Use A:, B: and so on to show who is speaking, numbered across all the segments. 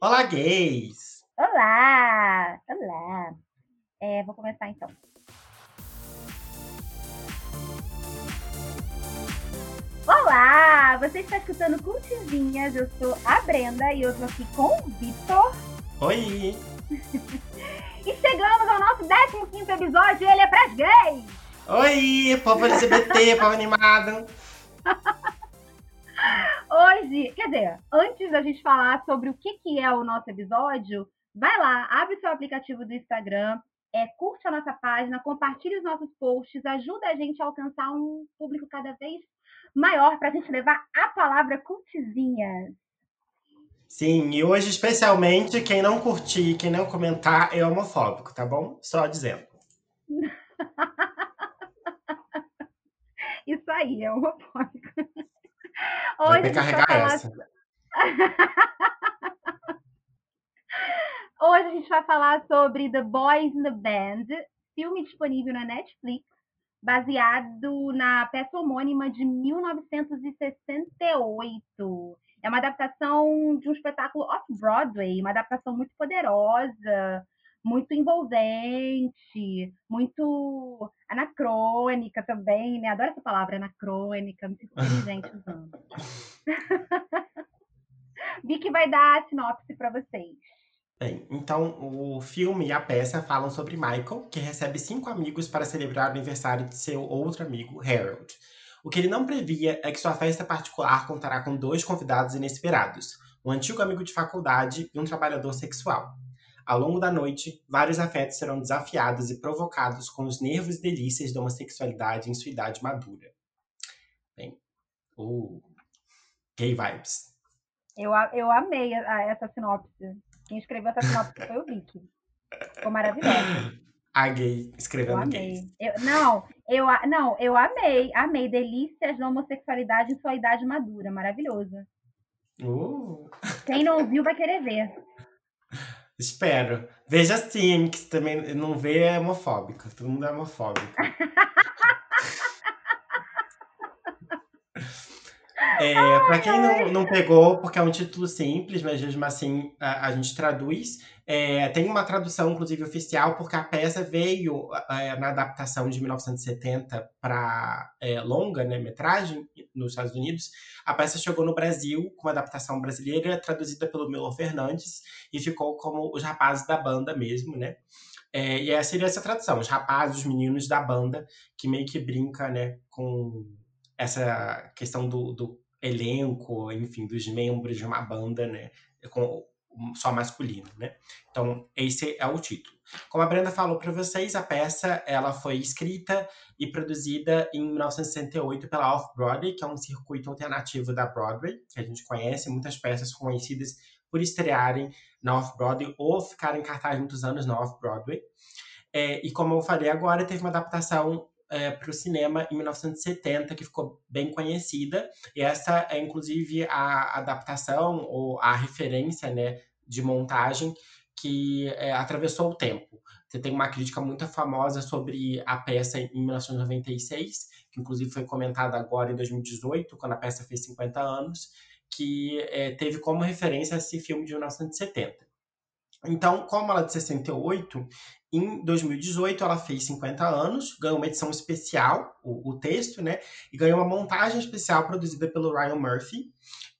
A: Olá, gays!
B: Olá! Olá! É, vou começar então. Olá! Você está escutando Curtizinhas, eu sou a Brenda e eu tô aqui com o Vitor.
A: Oi!
B: e chegamos ao nosso 15 episódio e ele é pras gays!
A: Oi, povo LGBT, povo animado!
B: Hoje, quer dizer, antes da gente falar sobre o que, que é o nosso episódio, vai lá, abre seu aplicativo do Instagram, é, curte a nossa página, compartilhe os nossos posts, ajuda a gente a alcançar um público cada vez maior para a gente levar a palavra curtizinhas.
A: Sim, e hoje, especialmente, quem não curtir, quem não comentar é homofóbico, tá bom? Só dizendo.
B: Isso aí, é homofóbico.
A: Hoje Vai carregar falar... essa.
B: Hoje a gente vai falar sobre The Boys in the Band, filme disponível na Netflix, baseado na peça homônima de 1968. É uma adaptação de um espetáculo off-Broadway, uma adaptação muito poderosa, muito envolvente, muito anacrônica também, né? Adoro essa palavra, anacrônica, muito inteligente usando. Vi que vai dar a sinopse para vocês.
A: Bem, então o filme e a peça falam sobre Michael, que recebe cinco amigos para celebrar o aniversário de seu outro amigo, Harold. O que ele não previa é que sua festa particular contará com dois convidados inesperados, um antigo amigo de faculdade e um trabalhador sexual. Ao longo da noite, vários afetos serão desafiados e provocados com os nervos e delícias da homossexualidade em sua idade madura. Bem, o gay vibes.
B: Eu, eu amei essa sinopse. Quem escreveu essa sinopse foi o Vicky. Ficou maravilhosa.
A: A gay escrevendo
B: eu amei. Eu, não, eu, não, eu amei. Amei. Delícias da homossexualidade em sua idade madura. Maravilhoso.
A: Uh.
B: Quem não viu vai querer ver.
A: Espero. Veja que também não vê é homofóbica. Todo mundo é homofóbico. É, para quem não, não pegou, porque é um título simples, mas mesmo assim a, a gente traduz. É, tem uma tradução, inclusive, oficial, porque a peça veio é, na adaptação de 1970 para é, longa, né, metragem, nos Estados Unidos. A peça chegou no Brasil com uma adaptação brasileira, traduzida pelo Milo Fernandes, e ficou como Os Rapazes da Banda mesmo, né? É, e essa seria essa tradução, os rapazes, os meninos da banda, que meio que brinca, né, com essa questão do, do elenco, enfim, dos membros de uma banda, né? Com, só masculino, né? Então, esse é o título. Como a Brenda falou para vocês, a peça ela foi escrita e produzida em 1968 pela Off-Broadway, que é um circuito alternativo da Broadway, que a gente conhece, muitas peças conhecidas por estrearem na Off-Broadway ou ficarem em cartaz muitos anos na Off-Broadway. É, e como eu falei agora, teve uma adaptação é, para o cinema em 1970, que ficou bem conhecida. E essa é, inclusive, a adaptação ou a referência né, de montagem que é, atravessou o tempo. Você tem uma crítica muito famosa sobre a peça em 1996, que inclusive foi comentada agora em 2018, quando a peça fez 50 anos, que é, teve como referência esse filme de 1970. Então, como ela é de 68, em 2018 ela fez 50 anos, ganhou uma edição especial, o, o texto, né? E ganhou uma montagem especial produzida pelo Ryan Murphy,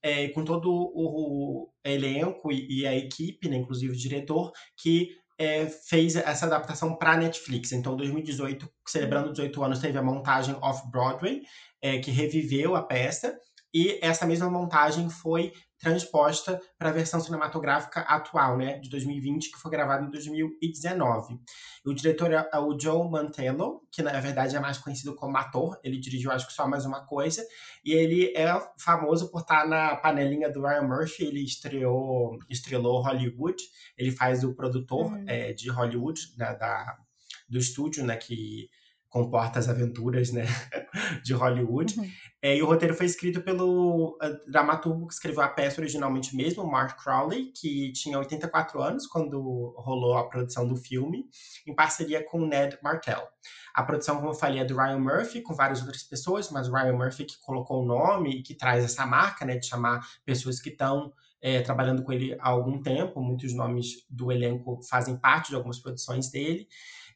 A: é, com todo o, o elenco e, e, a equipe, né, inclusive o diretor, que é, fez essa adaptação para Netflix. Então, 2018, celebrando 18 anos, teve a montagem Off-Broadway, é, que reviveu a peça. E essa mesma montagem foi transposta para a versão cinematográfica atual, né, de 2020, que foi gravada em 2019. O diretor é, o Joe Mantello, que na verdade é mais conhecido como ator, ele dirigiu acho que só mais uma coisa, e ele é famoso por estar na panelinha do Ryan Murphy, ele estreou, estrelou Hollywood, ele faz o produtor uhum. é, de Hollywood, né, da, do estúdio, né, que comporta as aventuras né, de Hollywood. Uhum. É, e o roteiro foi escrito pelo uh, dramaturgo que escreveu a peça originalmente mesmo, Mark Crowley, que tinha 84 anos quando rolou a produção do filme, em parceria com Ned Martell. A produção, como eu falei, é do Ryan Murphy, com várias outras pessoas, mas o Ryan Murphy que colocou o nome e que traz essa marca né, de chamar pessoas que estão é, trabalhando com ele há algum tempo, muitos nomes do elenco fazem parte de algumas produções dele.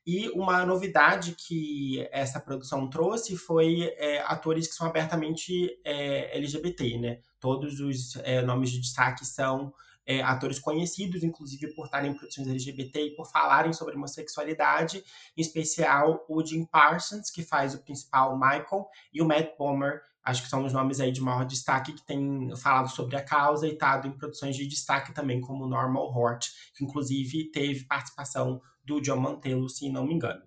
A: E uma novidade que essa produção trouxe foi é, atores que são abertamente é, LGBT, né? Todos os é, nomes de destaque são é, atores conhecidos, inclusive por estarem em produções LGBT e por falarem sobre homossexualidade, em especial o Jim Parsons, que faz o principal Michael, e o Matt Bomer, acho que são os nomes aí de maior destaque que têm falado sobre a causa e estado em produções de destaque também, como Normal Hort, que inclusive teve participação do John Mantello, se não me engano.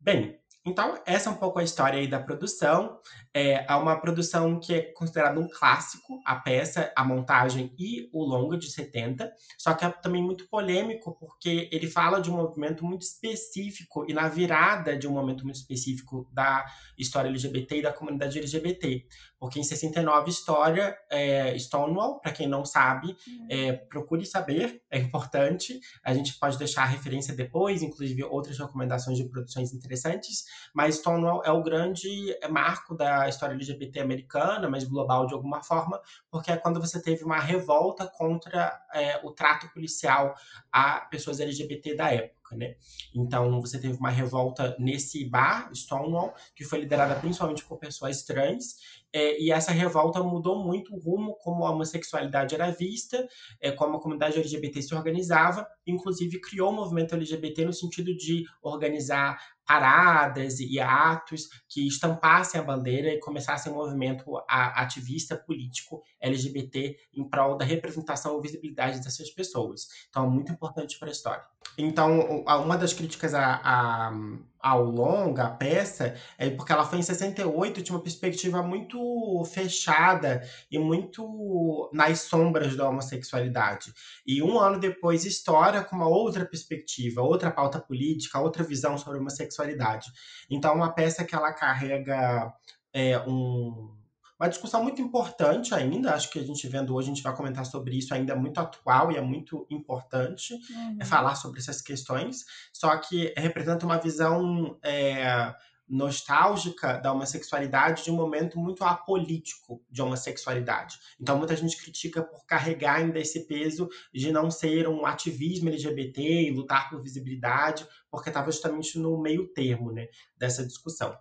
A: Bem, então, essa é um pouco a história aí da produção. É, é uma produção que é considerada um clássico, a peça, a montagem e o longa de 70, só que é também muito polêmico, porque ele fala de um movimento muito específico e na virada de um momento muito específico da história LGBT e da comunidade LGBT. Porque em 69, história é, Stonewall, para quem não sabe, é, procure saber, é importante. A gente pode deixar a referência depois, inclusive outras recomendações de produções interessantes, mas Stonewall é o grande marco da história LGBT americana, mas global de alguma forma, porque é quando você teve uma revolta contra é, o trato policial a pessoas LGBT da época. Né? Então, você teve uma revolta nesse bar, Stonewall, que foi liderada principalmente por pessoas trans, é, e essa revolta mudou muito o rumo como a homossexualidade era vista, é, como a comunidade LGBT se organizava, inclusive criou o movimento LGBT no sentido de organizar paradas e atos que estampassem a bandeira e começassem um movimento ativista político LGBT em prol da representação e visibilidade dessas pessoas. Então, é muito importante para a história. Então, uma das críticas a, a, ao longa, a peça, é porque ela foi em 68, tinha uma perspectiva muito fechada e muito nas sombras da homossexualidade. E um ano depois, história com uma outra perspectiva, outra pauta política, outra visão sobre a homossexualidade. Então, uma peça que ela carrega é, um uma discussão muito importante ainda, acho que a gente vendo hoje, a gente vai comentar sobre isso, ainda é muito atual e é muito importante uhum. é falar sobre essas questões, só que representa uma visão é, nostálgica da homossexualidade de um momento muito apolítico de homossexualidade. Então muita gente critica por carregar ainda esse peso de não ser um ativismo LGBT e lutar por visibilidade, porque estava justamente no meio termo né, dessa discussão.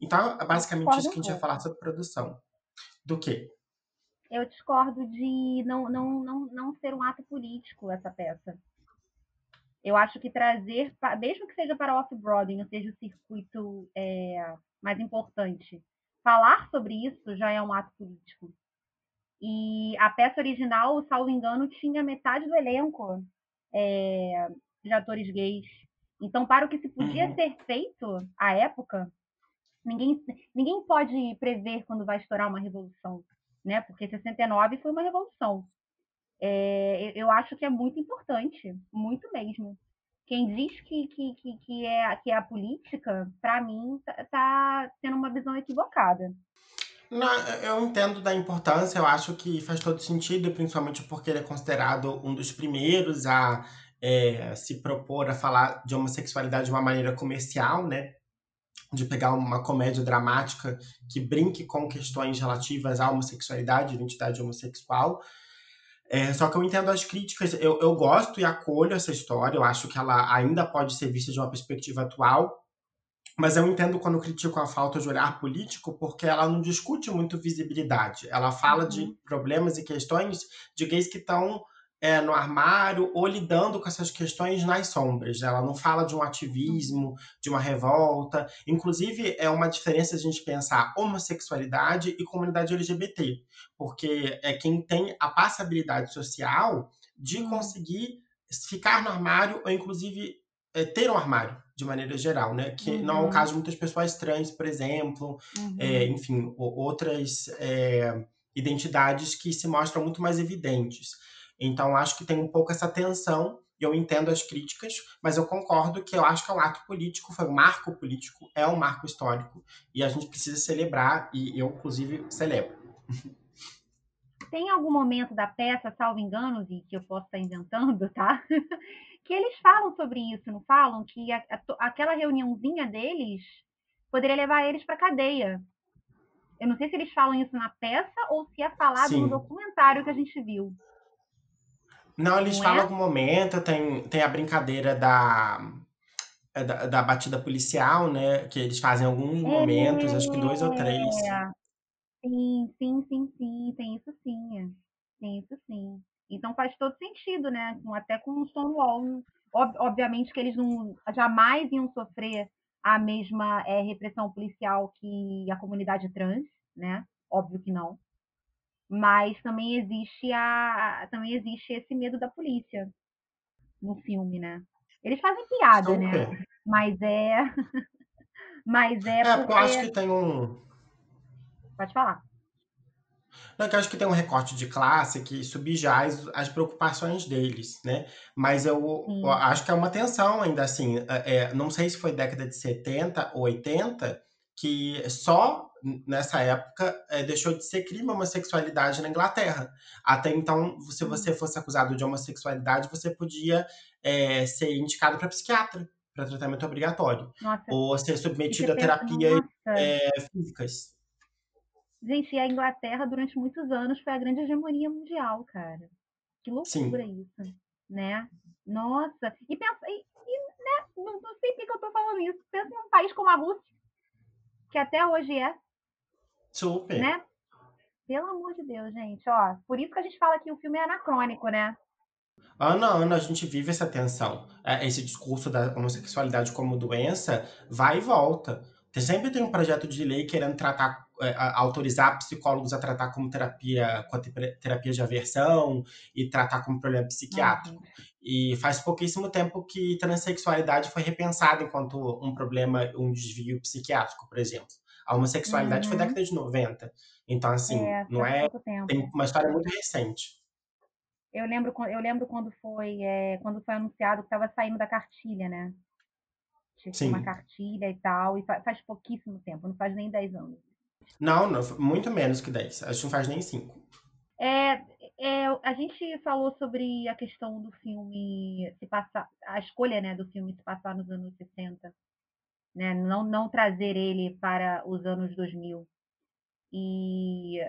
A: Então, é basicamente isso que a gente ia falar sobre produção. Do quê?
B: Eu discordo de não, não, não, não ser um ato político essa peça. Eu acho que trazer, mesmo que seja para off-Broadway, ou seja o circuito é, mais importante, falar sobre isso já é um ato político. E a peça original, salvo engano, tinha metade do elenco é, de atores gays. Então, para o que se podia uhum. ser feito à época, Ninguém, ninguém pode prever quando vai estourar uma revolução, né? Porque 69 foi uma revolução. É, eu acho que é muito importante, muito mesmo. Quem diz que, que, que, que é, que é a política, para mim, tá, tá tendo uma visão equivocada.
A: Não, eu entendo da importância, eu acho que faz todo sentido, principalmente porque ele é considerado um dos primeiros a é, se propor a falar de homossexualidade de uma maneira comercial, né? De pegar uma comédia dramática que brinque com questões relativas à homossexualidade, identidade homossexual. É, só que eu entendo as críticas, eu, eu gosto e acolho essa história, eu acho que ela ainda pode ser vista de uma perspectiva atual, mas eu entendo quando critico a falta de olhar político, porque ela não discute muito visibilidade. Ela fala uhum. de problemas e questões de gays que estão é, no armário ou lidando com essas questões nas sombras. Ela não fala de um ativismo, de uma revolta. Inclusive, é uma diferença a gente pensar homossexualidade e comunidade LGBT, porque é quem tem a passabilidade social de uhum. conseguir ficar no armário ou, inclusive, é, ter um armário de maneira geral, né? Que uhum. não é o uhum. caso de muitas pessoas trans, por exemplo, uhum. é, enfim, outras é, identidades que se mostram muito mais evidentes. Então, acho que tem um pouco essa tensão, e eu entendo as críticas, mas eu concordo que eu acho que é um ato político, foi um marco político, é um marco histórico, e a gente precisa celebrar, e eu, inclusive, celebro.
B: Tem algum momento da peça, salvo engano, Vi, que eu posso estar inventando, tá? que eles falam sobre isso, não falam? Que a, a, aquela reuniãozinha deles poderia levar eles para cadeia. Eu não sei se eles falam isso na peça ou se é falado Sim. no documentário que a gente viu.
A: Não, eles não falam é? algum momento, tem, tem a brincadeira da, da, da, batida policial, né? Que eles fazem alguns momentos, é, acho que dois ou três.
B: Sim, sim, sim, sim, tem isso sim. Tem isso sim. Então faz todo sentido, né? Até com o Stonewall. Ob obviamente que eles não jamais iam sofrer a mesma é, repressão policial que a comunidade trans, né? Óbvio que não. Mas também existe a também existe esse medo da polícia no filme, né? Eles fazem piada, Super. né? Mas é mas é,
A: é porque eu acho que tem um
B: Pode falar.
A: Não, que eu acho que tem um recorte de classe que subjaz as preocupações deles, né? Mas eu, eu acho que é uma tensão ainda assim. É, é não sei se foi década de 70 ou 80 que só nessa época é, deixou de ser crime homossexualidade na Inglaterra. Até então, se você fosse acusado de homossexualidade, você podia é, ser indicado para psiquiatra, para tratamento obrigatório, Nossa. ou ser submetido a terapias é, físicas.
B: Gente, e a Inglaterra, durante muitos anos, foi a grande hegemonia mundial, cara. Que loucura Sim. isso, né? Nossa, e pensa, e, e né, não, não sei por que eu tô falando isso. Pensa em um país como a Rússia, que até hoje é.
A: Super.
B: Né? Pelo amor de Deus, gente, ó. Por isso que a gente fala que o filme é anacrônico, né?
A: Ano a ano a gente vive essa tensão. É, esse discurso da homossexualidade como doença vai e volta. Sempre tem um projeto de lei querendo tratar, é, autorizar psicólogos a tratar como terapia, com terapia de aversão e tratar como problema psiquiátrico. Uhum. E faz pouquíssimo tempo que transexualidade foi repensada enquanto um problema, um desvio psiquiátrico, por exemplo. A homossexualidade uhum. foi década de 90. Então, assim, é, não é. Tem uma história muito recente.
B: Eu lembro, eu lembro quando foi, é, quando foi anunciado que estava saindo da cartilha, né? Sim. uma cartilha e tal, e faz pouquíssimo tempo, não faz nem 10 anos.
A: Não, não, muito menos que 10, acho que não faz nem 5.
B: É, é, a gente falou sobre a questão do filme se passar, a escolha né, do filme se passar nos anos 60, né, não, não trazer ele para os anos 2000. E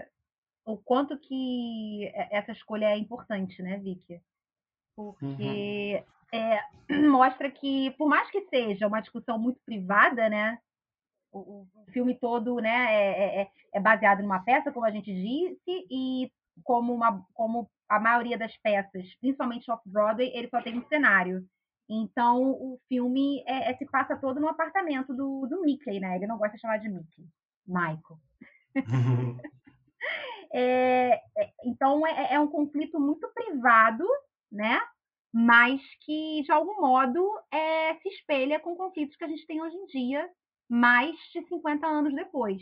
B: o quanto que essa escolha é importante, né, Vicky? Porque uhum é, mostra que, por mais que seja uma discussão muito privada, né? O, o filme todo né, é, é, é, baseado numa peça, como a gente disse, e como, uma, como a maioria das peças, principalmente off-Broadway, ele só tem um cenário. Então, o filme é, é, se passa todo no apartamento do, do Mickey, né? Ele não gosta de chamar de Mickey. Michael. É, é, então, é, é, um conflito muito privado, né? mas que, de algum modo, é, se espelha com conflitos que a gente tem hoje em dia, mais de 50 anos depois.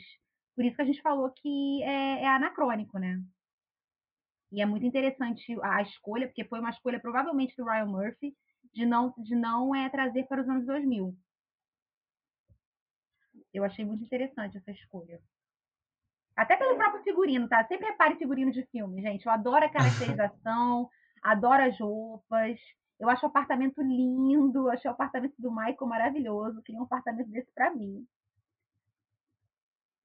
B: Por isso que a gente falou que é, é anacrônico, né? E é muito interessante a escolha, porque foi uma escolha provavelmente do Ryan Murphy, de não, de não é, trazer para os anos 2000. Eu achei muito interessante essa escolha. Até pelo próprio figurino, tá? Sempre repare figurino de filme, gente. Eu adoro a caracterização, adoro as roupas. Eu acho o apartamento lindo, achei o apartamento do Michael maravilhoso. Queria um apartamento desse para mim.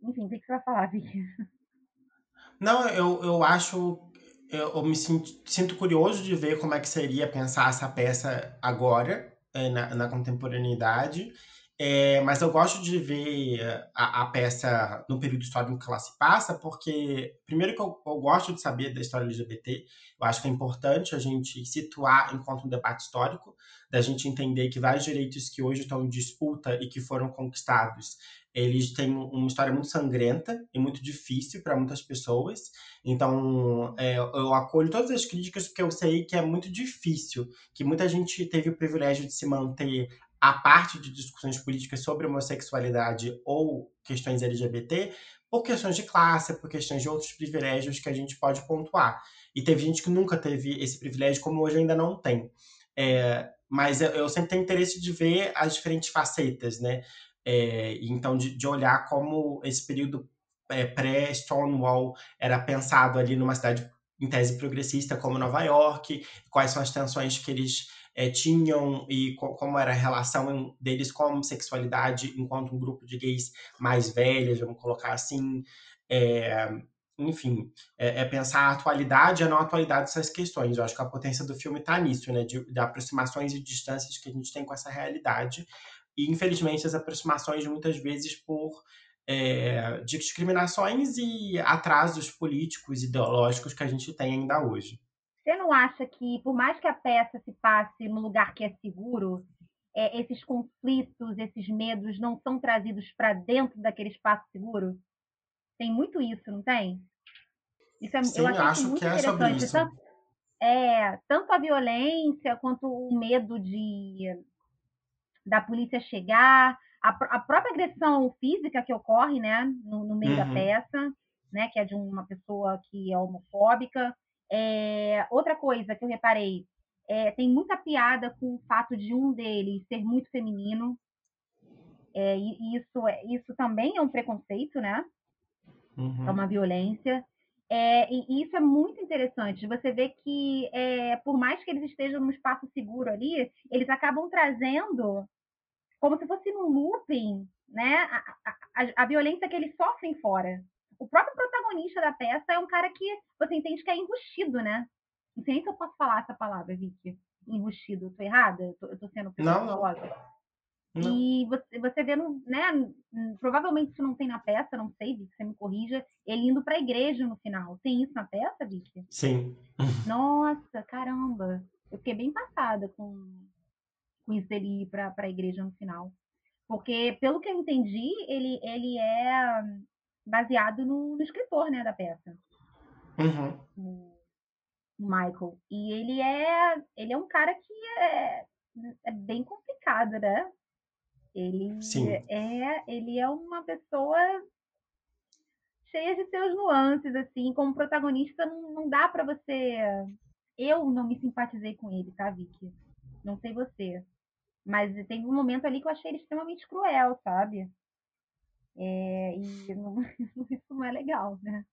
B: Enfim, o que você vai falar, Vicky?
A: Não, eu, eu acho. Eu, me sinto, sinto, curioso de ver como é que seria pensar essa peça agora, eh, na, na contemporaneidade. É, mas eu gosto de ver a, a, peça no período histórico que ela se passa, porque, primeiro, que eu, eu, gosto de saber da história LGBT, eu acho que é importante a gente situar enquanto um debate histórico, da gente entender que vários direitos que hoje estão em disputa e que foram conquistados, eles têm uma história muito sangrenta e muito difícil para muitas pessoas. Então, é, eu acolho todas as críticas porque eu sei que é muito difícil, que muita gente teve o privilégio de se manter a parte de discussões políticas sobre homossexualidade ou questões LGBT por questões de classe, por questões de outros privilégios que a gente pode pontuar. E teve gente que nunca teve esse privilégio, como hoje ainda não tem. É, mas eu sempre tenho interesse de ver as diferentes facetas, né? É, então, de, de, olhar como esse período é, pré-Stonewall era pensado ali numa cidade em tese progressista como Nova York, quais são as tensões que eles é, tinham e co como era a relação deles com a homossexualidade enquanto um grupo de gays mais velhos, vamos colocar assim. é, enfim, é, é, pensar a atualidade e a não atualidade dessas questões. Eu acho que a potência do filme está nisso, né? De, de, aproximações e distâncias que a gente tem com essa realidade. E, infelizmente, as aproximações, muitas vezes, por é, discriminações e atrasos políticos, ideológicos que a gente tem ainda hoje.
B: Você não acha que, por mais que a peça se passe no lugar que é seguro, é, esses conflitos, esses medos não são trazidos para dentro daquele espaço seguro? Tem muito isso, não tem?
A: Isso é, Sim, eu acho, acho muito que é sobre isso.
B: Tanto, é, tanto a violência quanto o medo de da polícia chegar, a, a própria agressão física que ocorre, né, no, no meio uhum. da peça, né, que é de uma pessoa que é homofóbica. É, outra coisa que eu reparei, é, tem muita piada com o fato de um deles ser muito feminino. É, e isso, é, isso também é um preconceito, né? Uhum. É uma violência. É, e isso é muito interessante. Você vê que, é, por mais que eles estejam num espaço seguro ali, eles acabam trazendo, como se fosse num looping, né, a, a, a, violência que eles sofrem fora. O próprio protagonista da peça é um cara que você entende que é enrustido, né? Não sei nem se eu posso falar essa palavra, Vicky. Enrustido. Eu tô errada? Eu tô, eu tô sendo
A: não, não.
B: E você, você vê, no, né? Provavelmente isso não tem na peça, não sei, Vicky, você me corrija. Ele indo para a igreja no final. Tem isso na peça, Vicky?
A: Sim.
B: Nossa, caramba. Eu fiquei bem passada com, com isso dele ir para a igreja no final. Porque, pelo que eu entendi, ele, ele é baseado no, no escritor, né, da peça.
A: Uhum.
B: O Michael. E ele é, ele é um cara que é, é bem complicado, né? Ele
A: Sim.
B: é, ele é uma pessoa cheia de seus nuances, assim, como protagonista não, não dá para você. Eu não me simpatizei com ele, tá, Vicky? Não sei você. Mas tem um momento ali que eu achei ele extremamente cruel, sabe? É, e não, isso não é legal, né?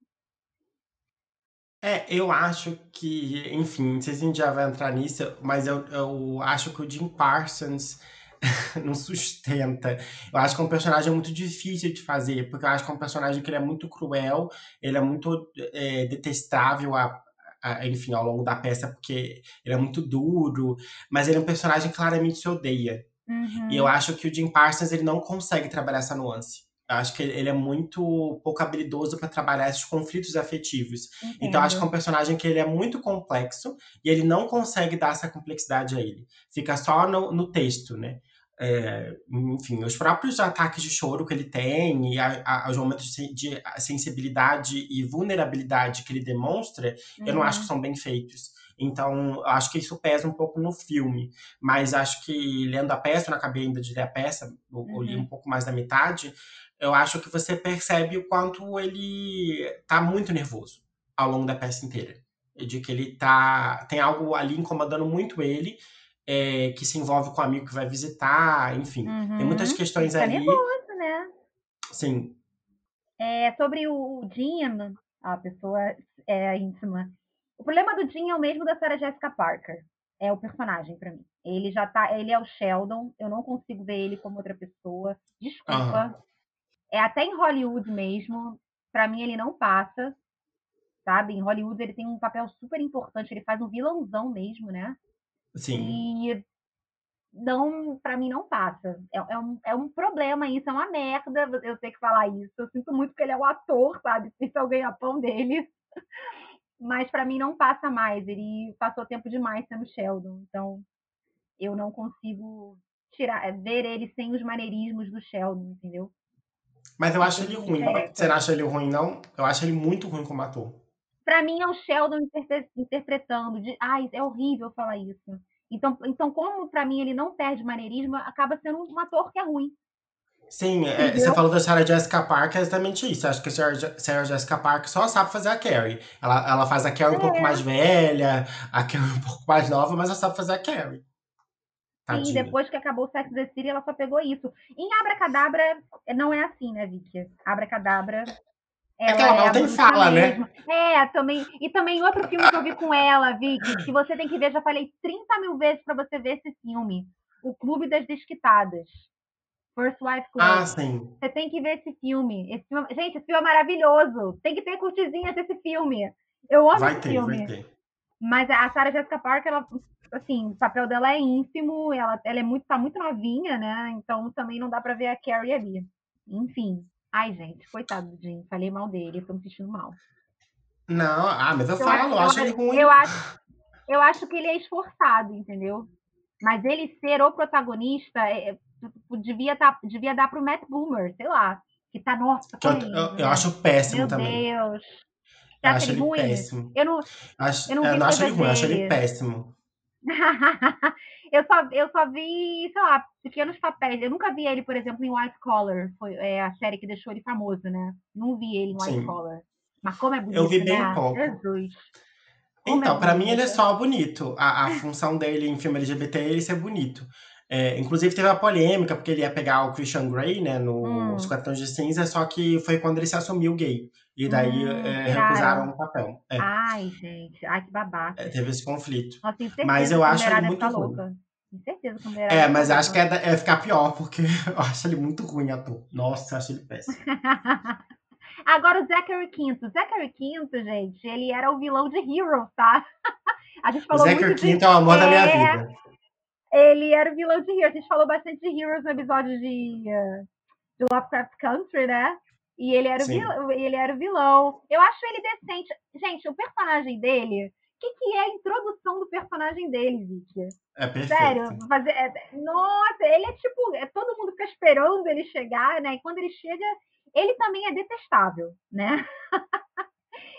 A: É, eu acho que, enfim, não sei se a gente já vai entrar nisso, mas eu, eu acho que o Jim Parsons não sustenta. Eu acho que é um personagem muito difícil de fazer, porque eu acho que é um personagem que ele é muito cruel, ele é muito é, detestável a, a, enfim, ao longo da peça, porque ele é muito duro, mas ele é um personagem que claramente se odeia.
B: Uhum.
A: E eu acho que o Jim Parsons ele não consegue trabalhar essa nuance. Acho que ele é muito pouco habilidoso para trabalhar esses conflitos afetivos. Entendo. Então, acho que é um personagem que ele é muito complexo e ele não consegue dar essa complexidade a ele. Fica só no, no texto, né? É, enfim, os próprios ataques de choro que ele tem e a, a, os momentos de sensibilidade e vulnerabilidade que ele demonstra, uhum. eu não acho que uhum. são bem feitos. Então, acho que isso pesa um pouco no filme. Mas acho que lendo a peça, eu não acabei ainda de ler a peça, eu, uhum. eu li um pouco mais da metade, eu acho que você percebe o quanto ele tá muito nervoso ao longo da peça inteira. De que ele tá. Tem algo ali incomodando muito ele, é, que se envolve com o amigo que vai visitar, enfim. Uhum. Tem muitas questões
B: tá
A: ali.
B: nervoso, né?
A: Sim.
B: É, sobre o Jim, a pessoa é íntima. O problema do Jim é o mesmo da Sarah Jessica Parker. É o personagem para mim. Ele já tá, ele é o Sheldon. Eu não consigo ver ele como outra pessoa. Desculpa. Uhum. É até em Hollywood mesmo. Para mim ele não passa, sabe? Em Hollywood ele tem um papel super importante. Ele faz um vilãozão mesmo, né?
A: Sim.
B: E não, para mim não passa. É, é, um, é um problema isso, é uma merda eu ter que falar isso. Eu sinto muito que ele é o ator, sabe? Isso é o ganha-pão dele. Mas para mim não passa mais. Ele passou tempo demais sendo Sheldon. Então eu não consigo tirar, ver ele sem os maneirismos do Sheldon, entendeu?
A: Mas eu acho ele ruim. Você não acha ele ruim, não? Eu acho ele muito ruim como ator.
B: Pra mim é o Sheldon interpretando. De, Ai, é horrível falar isso. Então, então como pra mim ele não perde maneirismo, acaba sendo um ator que é ruim.
A: Sim, é, você falou da Sarah Jessica Parker, é exatamente isso. Acho que a Sarah, Jessica Parker só sabe fazer a Carrie. Ela, ela faz a Carrie é. um pouco é. mais velha, a Carrie um pouco mais nova, mas ela sabe fazer a Carrie.
B: Tadinha. Sim, depois que acabou o Sex the City, ela só pegou isso. Em Abracadabra, não é assim, né, Vicky? Abracadabra.
A: É que ela mal é tem fala, né?
B: É, também. E também outro filme que eu vi com ela, Vicky, que você tem que ver, já falei 30 mil vezes para você ver esse filme. O Clube das Desquitadas. First Wife
A: Club. Ah, sim.
B: Você tem que ver esse filme. esse filme. Gente, esse filme é maravilhoso. Tem que ter curtizinhas desse filme. Eu amo
A: vai
B: esse
A: ter,
B: filme.
A: Vai ter.
B: Mas a Sarah Jessica Parker, ela, assim, o papel dela é ínfimo, ela, ela é muito, tá muito novinha, né? Então também não dá pra ver a Carrie ali. Enfim. Ai, gente, coitado do Jim. Falei mal dele, tô me sentindo mal.
A: Não, ah, mas eu, eu falo, acho, eu acho ele ruim.
B: Eu acho, eu acho que ele é esforçado, entendeu? Mas ele ser o protagonista é, é devia, tá, devia dar pro Matt Boomer, sei lá. Que tá, nossa,
A: que eu, eu, eu, acho péssimo
B: Meu
A: também.
B: Meu Deus. Você
A: acho ele ruim? péssimo.
B: Eu não,
A: acho,
B: eu não,
A: eu não acho ele ruim, eu acho ele péssimo.
B: eu, só, eu só vi, sei lá, pequenos papéis. Eu nunca vi ele, por exemplo, em White Collar. Foi é, a série que deixou ele famoso, né? Não vi ele em White Sim. Collar. Mas como é bonito,
A: Eu vi bem
B: né?
A: pouco.
B: Jesus.
A: Como então, é para mim ele é só bonito. A, a função dele em filme LGBT é ele ser bonito. É, inclusive teve a polêmica, porque ele ia pegar o Christian Grey, né, no hum. Quatro de Cinza, só que foi quando ele se assumiu gay. E daí hum, é, recusaram o papel. É.
B: Ai, gente, ai que babaca.
A: É, teve esse conflito. Nossa, mas eu acho ele muito ruim.
B: Louca. Tenho certeza que
A: É, mas acho que é, é, ficar pior, porque eu acho ele muito ruim, ator. Nossa, eu acho ele péssimo.
B: Agora o Zachary Quinto. Zachary Quinto, gente, ele era o vilão de Heroes, tá?
A: A gente falou o Zachary muito Quinto de... é o amor é... da minha é, vida.
B: Ele era o vilão de Heroes. A gente falou bastante de Heroes no episódio de, uh, de Lovecraft Country, né? E ele era, o vilão, ele era o vilão. Eu acho ele decente. Gente, o personagem dele. O que, que é a introdução do personagem dele, Vicky?
A: É perfeito.
B: Sério, fazer, é, nossa, ele é tipo. É, todo mundo fica esperando ele chegar, né? E quando ele chega, ele também é detestável, né?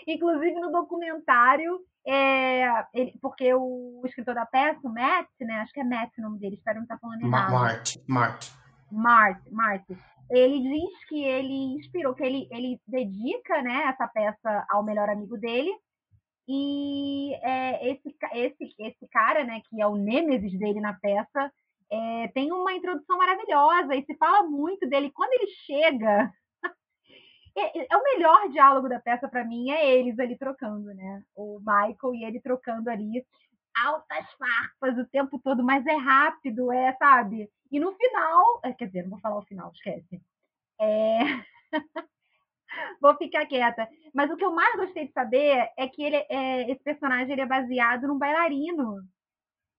B: Inclusive no documentário, é, ele, porque o escritor da peça, o Matt, né? Acho que é Matt o nome dele, espero não estar falando errado.
A: Mart, Mart.
B: Mart, Mart. Ele diz que ele inspirou, que ele, ele dedica né, essa peça ao melhor amigo dele. E é, esse, esse, esse cara, né, que é o nêmesis dele na peça, é, tem uma introdução maravilhosa e se fala muito dele. Quando ele chega é, é, o melhor diálogo da peça para mim é eles ali trocando, né? O Michael e ele trocando ali altas farpas o tempo todo, mas é rápido, é, sabe? E no final, é, quer dizer, não vou falar o final, esquece. É... vou ficar quieta. Mas o que eu mais gostei de saber é que ele, é, esse personagem ele é baseado num bailarino.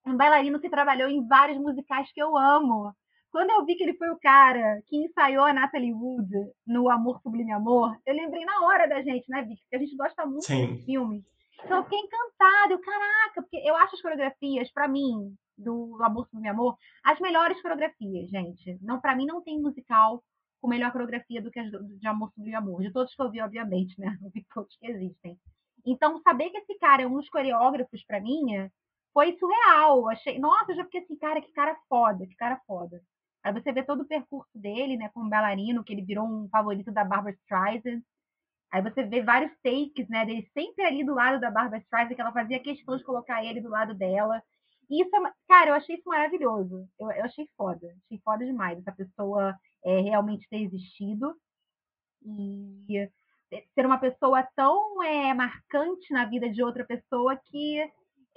B: Um bailarino que trabalhou em vários musicais que eu amo. Quando eu vi que ele foi o cara que ensaiou a Natalie Wood no Amor Sublime Amor, eu lembrei na hora da gente, né, Vicky? Porque a gente gosta muito Sim. desse filme. Então eu fiquei encantada. Eu, caraca, porque eu acho as coreografias, para mim, do Amor Sublime Amor, as melhores coreografias, gente. Não, para mim não tem musical com melhor coreografia do que as de Amor Sublime Amor. De todos que eu vi, obviamente, né? Não vi todos que existem. Então, saber que esse cara é um dos coreógrafos para mim foi surreal. Achei, nossa, eu já fiquei assim, cara, que cara foda, que cara foda. Aí você vê todo o percurso dele, né, como bailarino, que ele virou um favorito da Barbara Streisand. Aí você vê vários takes, né, dele sempre ali do lado da Barbara Streisand, que ela fazia questão de colocar ele do lado dela. E isso, é, cara, eu achei isso maravilhoso. Eu, eu achei foda. Achei foda demais essa pessoa é, realmente ter existido. E ser uma pessoa tão é, marcante na vida de outra pessoa que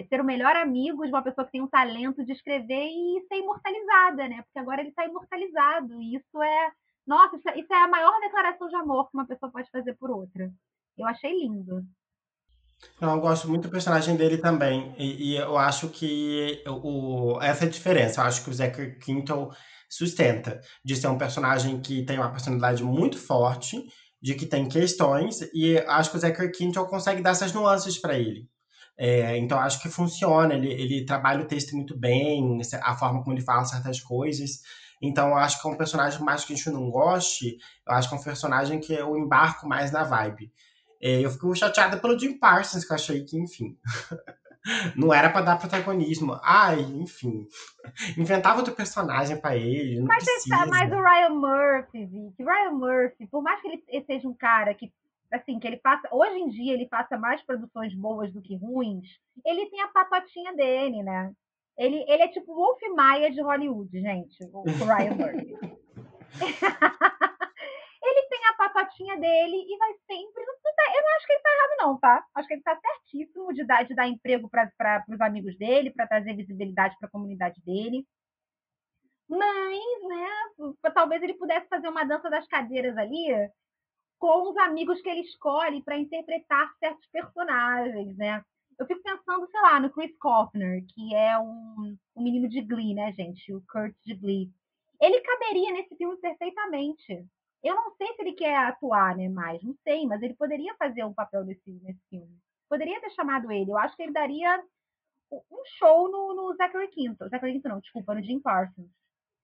B: ser o melhor amigo de uma pessoa que tem um talento de escrever e ser imortalizada, né? Porque agora ele está imortalizado. E isso é. Nossa, isso é, isso é a maior declaração de amor que uma pessoa pode fazer por outra. Eu achei lindo.
A: Não, eu gosto muito do personagem dele também. E, e eu acho que o, essa é a diferença. Eu acho que o Zachary Quinto sustenta de ser um personagem que tem uma personalidade muito forte, de que tem questões, e acho que o Zachary Quinto consegue dar essas nuances para ele. É, então acho que funciona, ele, ele trabalha o texto muito bem, a forma como ele fala certas coisas. Então acho que é um personagem, mais que a gente não goste, eu acho que é um personagem que eu embarco mais na vibe. É, eu fico chateada pelo Jim Parsons, que eu achei que, enfim. não era para dar protagonismo. Ai, enfim. Inventava outro personagem para ele. Não
B: mas,
A: precisa.
B: mas o Ryan Murphy, Vic, Ryan Murphy, por mais que ele seja um cara que assim, que ele faça, hoje em dia ele faça mais produções boas do que ruins, ele tem a patotinha dele, né? Ele, ele é tipo o Wolf Maia de Hollywood, gente, o Ryan Murphy. ele tem a patotinha dele e vai sempre. Tá, eu não acho que ele tá errado, não, tá? Acho que ele tá certíssimo de dar, de dar emprego para os amigos dele, para trazer visibilidade para a comunidade dele. Mas, né, talvez ele pudesse fazer uma dança das cadeiras ali com os amigos que ele escolhe para interpretar certos personagens, né? Eu fico pensando, sei lá, no Chris Kaufner, que é um, um menino de Glee, né, gente? O Kurt de Glee. Ele caberia nesse filme perfeitamente. Eu não sei se ele quer atuar, né, mais, não sei, mas ele poderia fazer um papel nesse, nesse filme. Poderia ter chamado ele. Eu acho que ele daria um show no, no Zachary Quinto. Zachary Quinto não, desculpa, no Jim Parsons.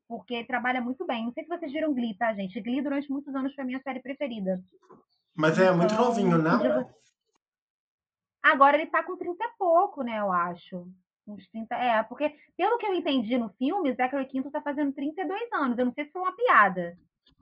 B: Porque trabalha muito bem. Não sei se vocês viram Glee, tá, gente? Glee durante muitos anos foi a minha série preferida.
A: Mas é então, muito novinho, não?
B: Agora ele tá com 30 e pouco, né, eu acho. Uns 30. É, porque, pelo que eu entendi no filme, Zachary Quinto tá fazendo 32 anos. Eu não sei se foi uma piada.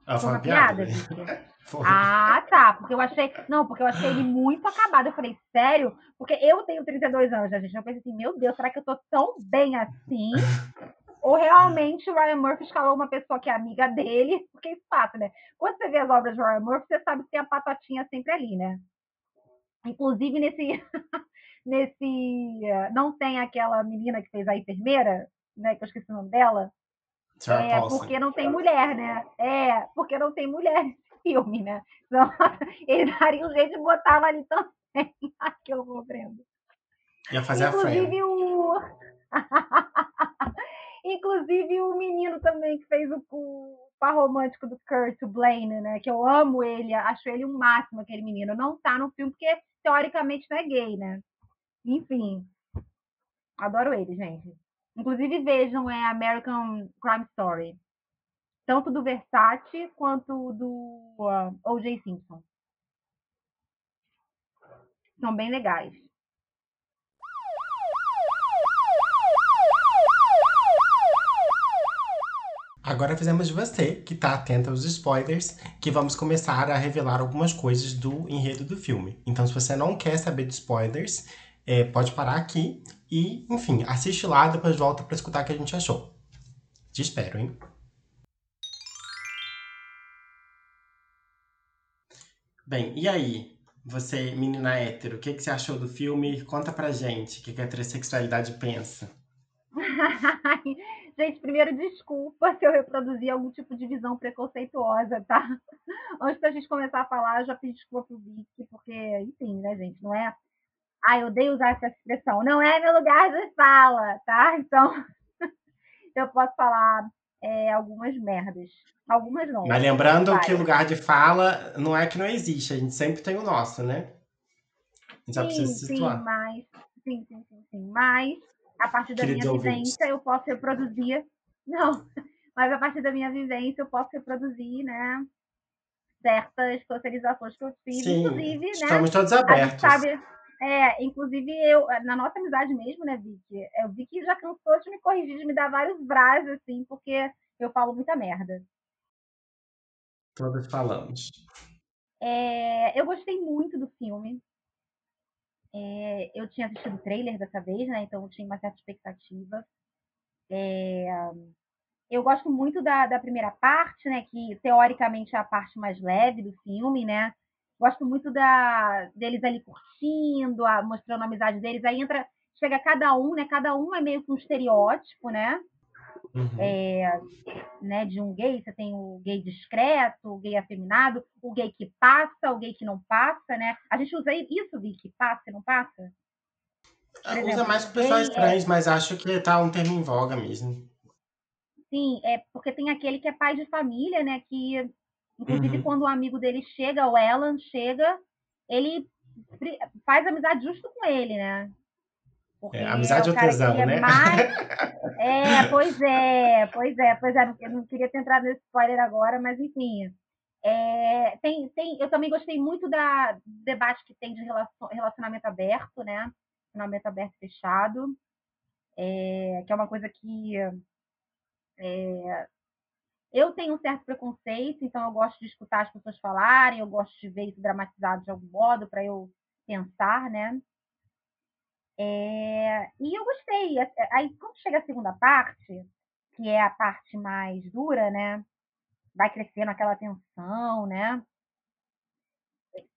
A: Ah, foi uma piada?
B: piada ah, tá. Porque eu achei. Não, porque eu achei ele muito acabado. Eu falei, sério? Porque eu tenho 32 anos, já, gente. Eu pensei assim, meu Deus, será que eu tô tão bem assim? Ou realmente o Ryan Murphy escalou uma pessoa que é amiga dele? Porque isso passa, né? Quando você vê as obras de Ryan Murphy, você sabe que tem a patotinha sempre ali, né? Inclusive, nesse. nesse. Não tem aquela menina que fez a enfermeira, né? Que eu esqueci o nome dela.
A: Sarah
B: é, porque não tem mulher, né? É, porque não tem mulher nesse filme, né? Então, ele daria um jeito de botar ela ali também. que eu vou vendo.
A: Ia fazer
B: Inclusive, a o. Inclusive o menino também que fez o, o par romântico do Kurt, o Blaine, né? Que eu amo ele, acho ele um máximo, aquele menino. Não tá no filme porque teoricamente não é gay, né? Enfim. Adoro ele, gente. Inclusive vejam é American Crime Story. Tanto do Versace quanto do uh, ah, O.J. Simpson. São bem legais.
A: Agora fizemos você, que está atento aos spoilers, que vamos começar a revelar algumas coisas do enredo do filme. Então, se você não quer saber de spoilers, é, pode parar aqui e, enfim, assiste lá, depois volta para escutar o que a gente achou. Te espero, hein? Bem, e aí? Você, menina hétero, o que, que você achou do filme? Conta pra gente o que, que a transexualidade pensa.
B: Gente, primeiro, desculpa se eu reproduzi algum tipo de visão preconceituosa, tá? Antes da gente começar a falar, eu já pedi desculpa pro Vic, porque, enfim, né, gente, não é. Ah, eu odeio usar essa expressão. Não é meu lugar de fala, tá? Então, eu posso falar é, algumas merdas. Algumas não.
A: Mas lembrando que lugar de fala não é que não existe, a gente sempre tem o nosso, né?
B: A gente sim, já precisa se situar. Sim, mas. Sim, sim, sim, sim. Mas a partir da Queridos minha ouvintes. vivência, eu posso reproduzir. Não, mas a partir da minha vivência, eu posso reproduzir, né? Certas socializações que eu fiz,
A: Sim,
B: inclusive, né?
A: Estamos todos abertos.
B: sabe, é, inclusive eu, na nossa amizade mesmo, né, Vicky? Eu vi que já cansou de me corrigir, de me dar vários braços, assim, porque eu falo muita merda.
A: Todas falamos.
B: É, eu gostei muito do filme. É, eu tinha assistido o trailer dessa vez, né? Então eu tinha uma certa expectativa. É, eu gosto muito da, da primeira parte, né? Que teoricamente é a parte mais leve do filme, né? Gosto muito da, deles ali curtindo, a, mostrando a amizade deles. Aí entra, chega cada um, né? Cada um é meio que um estereótipo, né? Uhum. É, né, de um gay, você tem o gay discreto, o gay afeminado, o gay que passa, o gay que não passa, né? A gente usa isso, Vi, que passa e não passa?
A: Exemplo, usa mais com pessoas trans, é... mas acho que tá um termo em voga mesmo.
B: Sim, é porque tem aquele que é pai de família, né? Que, inclusive, uhum. quando um amigo dele chega, o Alan chega, ele faz amizade justo com ele, né?
A: Porque é, amizade é ou tesão, né?
B: Mais... É, pois é, pois é, pois é. Eu não queria ter entrado nesse spoiler agora, mas enfim. É, tem, tem, eu também gostei muito da do debate que tem de relacionamento aberto, né? Relacionamento aberto e fechado, é, que é uma coisa que é, eu tenho um certo preconceito, então eu gosto de escutar as pessoas falarem, eu gosto de ver isso dramatizado de algum modo para eu pensar, né? É, e eu gostei. Aí, quando chega a segunda parte, que é a parte mais dura, né? Vai crescendo aquela tensão, né?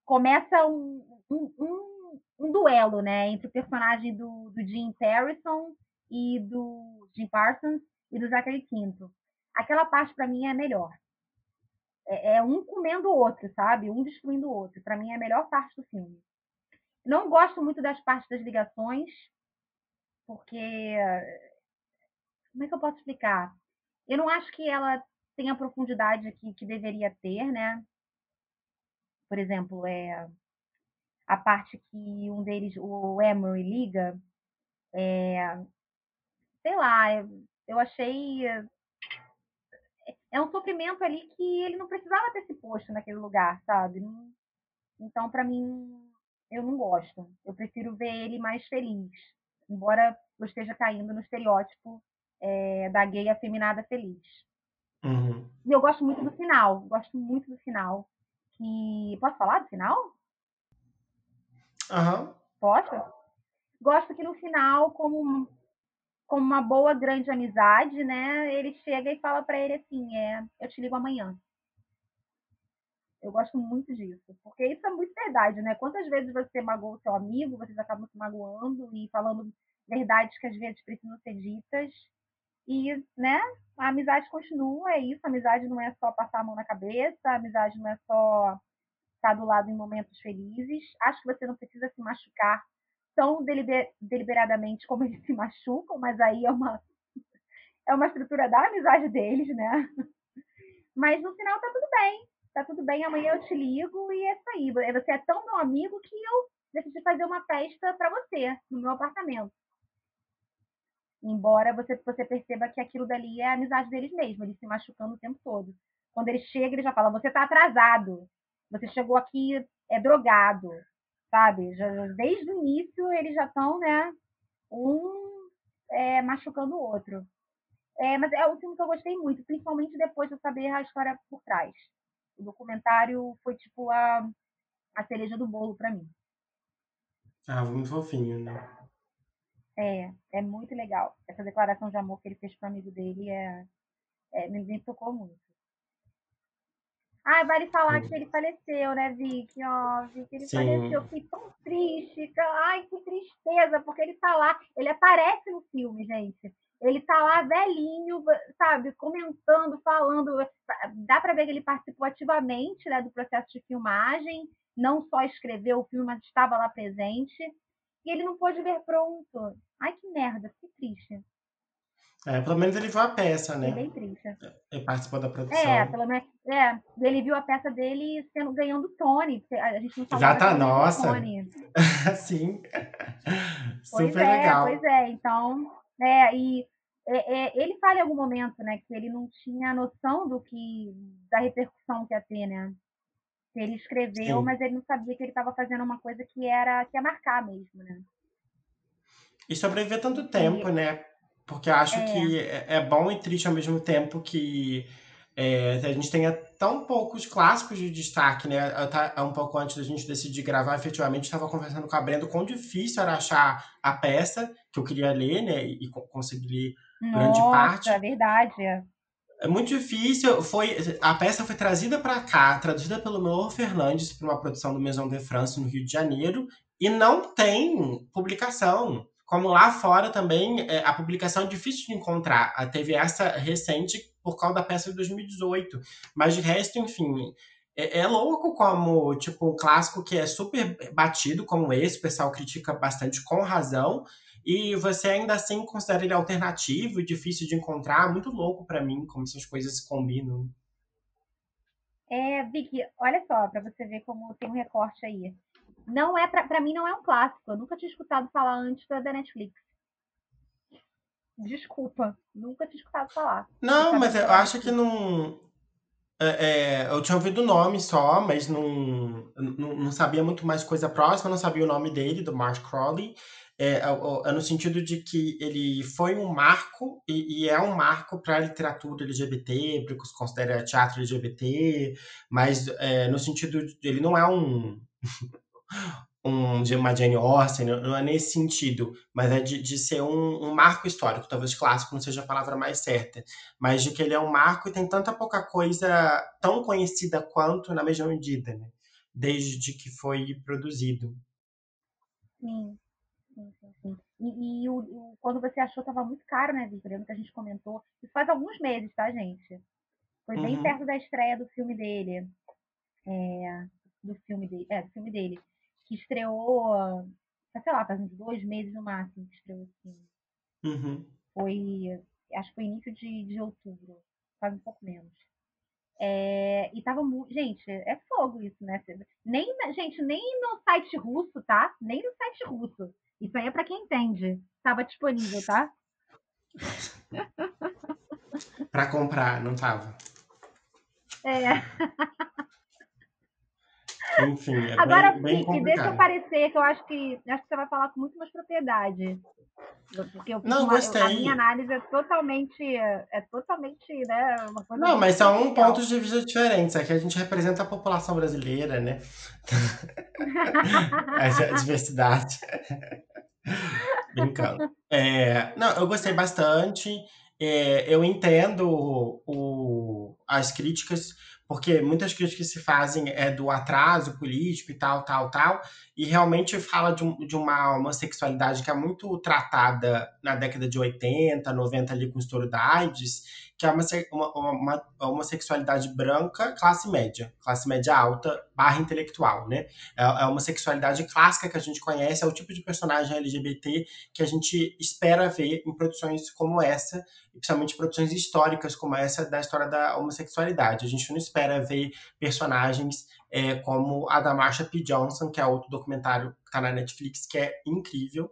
B: Começa um, um, um, um duelo, né? Entre o personagem do, do Jim Harrison e do Jim Parsons e do Zachary Quinto. aquela parte para mim é a melhor. É, é, um comendo o outro, sabe? Um destruindo o outro. Para mim é a melhor parte do filme. Não gosto muito das partes das ligações, porque. Como é que eu posso explicar? Eu não acho que ela tenha a profundidade que, que deveria ter, né? Por exemplo, é a parte que um deles, o Emery, liga, é, sei lá, eu achei. É um sofrimento ali que ele não precisava ter se posto naquele lugar, sabe? Então, para mim, eu não gosto. Eu prefiro ver ele mais feliz. Embora eu esteja caindo no estereótipo é, da gay afeminada feliz.
A: Uhum.
B: E eu gosto muito do final. Gosto muito do final. Que... Posso falar do final?
A: Uhum.
B: Posso? Gosto que no final, como, como uma boa grande amizade, né? Ele chega e fala para ele assim: é, eu te ligo amanhã. Eu gosto muito disso, porque isso é muito verdade, né? Quantas vezes você magoou o seu amigo, vocês acabam se magoando e falando verdades que às vezes precisam ser ditas. E, né, a amizade continua, é isso. A amizade não é só passar a mão na cabeça, a amizade não é só estar do lado em momentos felizes. Acho que você não precisa se machucar tão deliber deliberadamente como eles se machucam, mas aí é uma, é uma estrutura da amizade deles, né? Mas no final tá tudo bem tá tudo bem, amanhã eu te ligo e é isso aí. Você é tão meu amigo que eu decidi fazer uma festa para você no meu apartamento. Embora você, você perceba que aquilo dali é a amizade deles mesmo, eles se machucando o tempo todo. Quando ele chega, ele já fala: Você tá atrasado, você chegou aqui é drogado, sabe? Já, desde o início eles já estão, né? Um é, machucando o outro. É, mas é um filme que eu gostei muito, principalmente depois de eu saber a história por trás. O documentário foi tipo a, a cereja do bolo para mim.
A: Ah, muito fofinho, né?
B: É, é muito legal. Essa declaração de amor que ele fez para amigo dele é, é, me, me tocou muito. Ah, vale falar Sim. que ele faleceu, né, Vicky? Ó, oh, Vicky, ele Sim. faleceu. Fiquei tão triste. Ai, que tristeza, porque ele tá lá. Ele aparece no filme, gente. Ele tá lá velhinho, sabe, comentando, falando. Dá para ver que ele participou ativamente né, do processo de filmagem, não só escreveu o filme, mas estava lá presente. E ele não pôde ver pronto. Ai, que merda, que triste.
A: É, pelo menos ele viu a peça, né?
B: bem triste.
A: Ele participou da produção.
B: É, pelo menos. É, ele viu a peça dele sendo, ganhando Tony. A gente não
A: sabe Já tá, nossa. Sim.
B: Super
A: pois é, legal.
B: Pois é, então. É, e é, é, ele fala em algum momento, né, que ele não tinha noção do que da repercussão que ia ter, né? Ele escreveu, Sim. mas ele não sabia que ele estava fazendo uma coisa que era que ia marcar mesmo, né?
A: E sobreviver tanto tempo, e, né? Porque acho é. que é, é bom e triste ao mesmo tempo que é, a gente tenha tão poucos clássicos de destaque, né? Eu, um pouco antes da gente decidir gravar, efetivamente estava conversando com a Brenda quão difícil era achar a peça que eu queria ler, né? E, conseguir ler grande
B: Nossa,
A: parte.
B: É verdade.
A: É muito difícil. Foi, a peça foi trazida para cá, traduzida pelo Noor Fernandes para uma produção do Maison de France no Rio de Janeiro, e não tem publicação. Como lá fora também, é, a publicação é difícil de encontrar. Teve essa recente por causa da peça de 2018. Mas de resto, enfim, é, é, louco como, tipo, um clássico que é super batido como esse, o pessoal critica bastante com razão, e você ainda assim considera ele alternativo, difícil de encontrar, muito louco para mim como essas coisas se combinam.
B: É, Vicky, olha só, para você ver como tem um recorte aí não é para mim não é um clássico. Eu nunca tinha escutado falar antes da Netflix. Desculpa, nunca tinha escutado falar.
A: Não, mas eu acho que não. É, é, eu tinha ouvido o nome só, mas não, não, não, sabia muito mais coisa próxima, não sabia o nome dele, do Mark Crowley. É, é, é no sentido de que ele foi um marco, e, e é um marco para a literatura LGBT, porque se considera teatro LGBT, mas é, no sentido de ele não é um. um, uma Jane Austen, não é nesse sentido, mas é de, de ser um, um, marco histórico, talvez clássico não seja a palavra mais certa, mas de que ele é um marco e tem tanta pouca coisa tão conhecida quanto na mesma medida, né? desde que foi produzido.
B: Sim, sim, sim. E, e o, o, quando você achou estava muito caro, né, Victor? que a gente comentou. Isso faz alguns meses, tá, gente? Foi bem uhum. perto da estreia do filme dele. É, do filme dele. É, do filme dele. Que estreou, sei lá, faz uns dois meses no máximo que estreou o filme.
A: Uhum.
B: Foi. Acho que foi início de, de outubro. Faz um pouco menos. É, e tava muito. Gente, é fogo isso, né? Nem, gente, nem no site russo, tá? Nem no site russo. Isso aí é para quem entende. Tava disponível, tá?
A: para comprar, não tava.
B: É.
A: Enfim, é
B: Agora,
A: bem, bem complicado.
B: deixa eu parecer que eu acho que acho que você vai falar com muito mais propriedade. Porque eu
A: não,
B: uma,
A: gostei.
B: a minha análise é totalmente, é totalmente, né,
A: Não, mas são pontos de vista diferentes. Aqui a gente representa a população brasileira, né? Essa diversidade. Brincando. É, não, eu gostei bastante. É, eu entendo o, as críticas, porque muitas críticas se fazem é do atraso político e tal, tal, tal, e realmente fala de, de uma homossexualidade que é muito tratada na década de 80, 90 ali com o estouro da AIDS, que é uma, uma, uma, homossexualidade branca, classe média, classe média alta, barra intelectual, né? É, é uma sexualidade clássica que a gente conhece, é o tipo de personagem LGBT que a gente espera ver em produções como essa, principalmente produções históricas como essa da história da homossexualidade. A gente não espera ver personagens é, como a da Marsha P. Johnson, que é outro documentário que está na Netflix, que é incrível.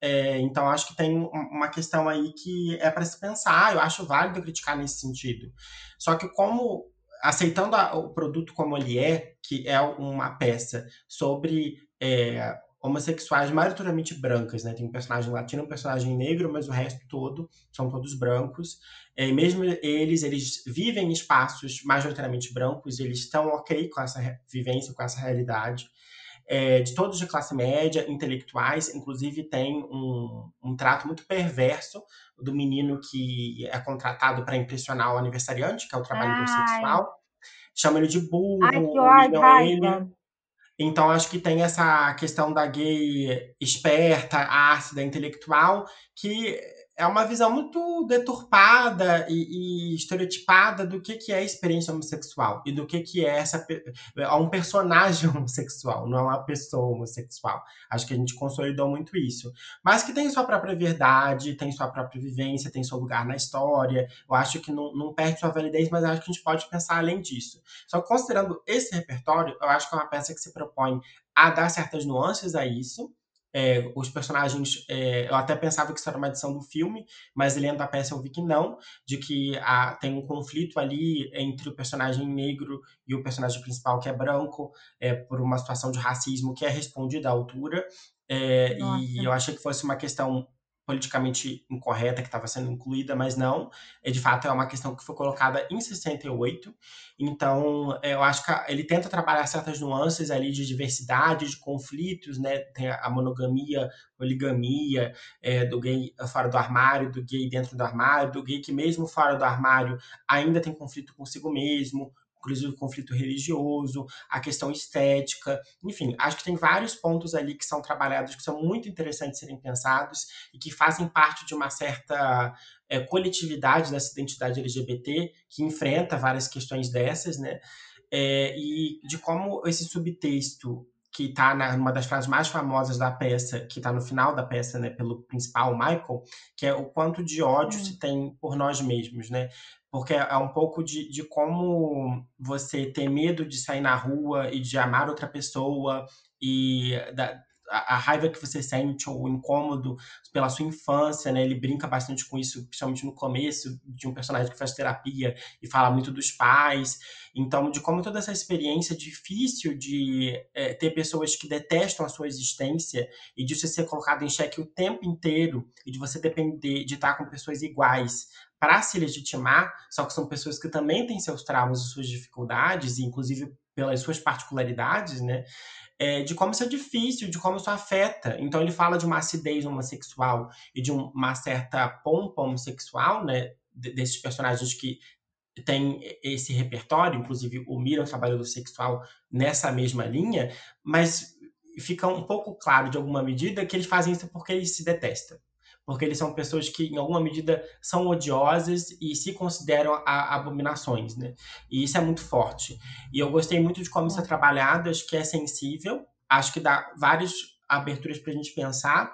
A: É, então, acho que tem uma questão aí que é para se pensar. Eu acho válido criticar nesse sentido. Só que, como aceitando a, o produto como ele é, que é uma peça sobre é, homossexuais maioritariamente brancas, né? Tem um personagem latino, um personagem negro, mas o resto todo são todos brancos. É, mesmo eles, eles vivem em espaços majoritariamente brancos, eles estão ok com essa vivência, com essa realidade é, de todos de classe média, intelectuais, inclusive tem um, um trato muito perverso do menino que é contratado para impressionar o aniversariante, que é o trabalhador Ai. sexual. Chama ele de burro,
B: Ai, humilham ele.
A: Então, acho que tem essa questão da gay esperta, ácida, intelectual, que é uma visão muito deturpada e, e, estereotipada do que, que é a experiência homossexual e do que, que é essa é um personagem homossexual, não é uma pessoa homossexual. Acho que a gente consolidou muito isso. Mas que tem sua própria verdade, tem sua própria vivência, tem seu lugar na história. Eu acho que não, não perde sua validez, mas acho que a gente pode pensar além disso. Só que considerando esse repertório, eu acho que é uma peça que se propõe a dar certas nuances a isso é, os personagens, é, eu até pensava que isso era uma edição do filme, mas lendo a peça eu vi que não, de que há, tem um conflito ali entre o personagem negro e o personagem principal que é branco, é, por uma situação de racismo que é respondida à altura. É, e eu achei que fosse uma questão politicamente incorreta que estava sendo incluída, mas não. É, de fato, é uma questão que foi colocada em 68. Então, é, eu acho que ele tenta trabalhar certas nuances ali de diversidade, de conflitos, né? Tem a monogamia, poligamia, é, do gay fora do armário, do gay dentro do armário, do gay que mesmo fora do armário ainda tem conflito consigo mesmo, inclusive o conflito religioso, a questão estética, enfim, acho que tem vários pontos ali que são trabalhados que são muito interessantes serem pensados e que fazem parte de uma certa é, coletividade dessa identidade LGBT que enfrenta várias questões dessas, né? É, e de como esse subtexto que está numa das frases mais famosas da peça, que está no final da peça, né, pelo principal Michael, que é o quanto de ódio hum. se tem por nós mesmos, né? Porque é um pouco de, de como você ter medo de sair na rua e de amar outra pessoa e da, a, raiva que você sente ou o incômodo pela sua infância, né? Ele brinca bastante com isso, principalmente no começo, de um personagem que faz terapia e fala muito dos pais. Então, de como toda essa experiência difícil de é, ter pessoas que detestam a sua existência e de você ser colocado em xeque o tempo inteiro e de você depender de estar com pessoas iguais para se legitimar, só que são pessoas que também têm seus traumas e suas dificuldades, inclusive pelas suas particularidades, né? É, de como isso é difícil, de como isso afeta. Então ele fala de uma acidez homossexual e de uma certa pompa homossexual, né? Desses personagens que tem esse repertório, inclusive o Mira, o trabalhador sexual, nessa mesma linha, mas fica um pouco claro, de alguma medida, que eles fazem isso porque eles se detestam. Porque eles são pessoas que, em alguma medida, são odiosas e se consideram abominações, né? E isso é muito forte. E eu gostei muito de como isso é trabalhado, acho que é sensível, acho que dá várias aberturas para a gente pensar.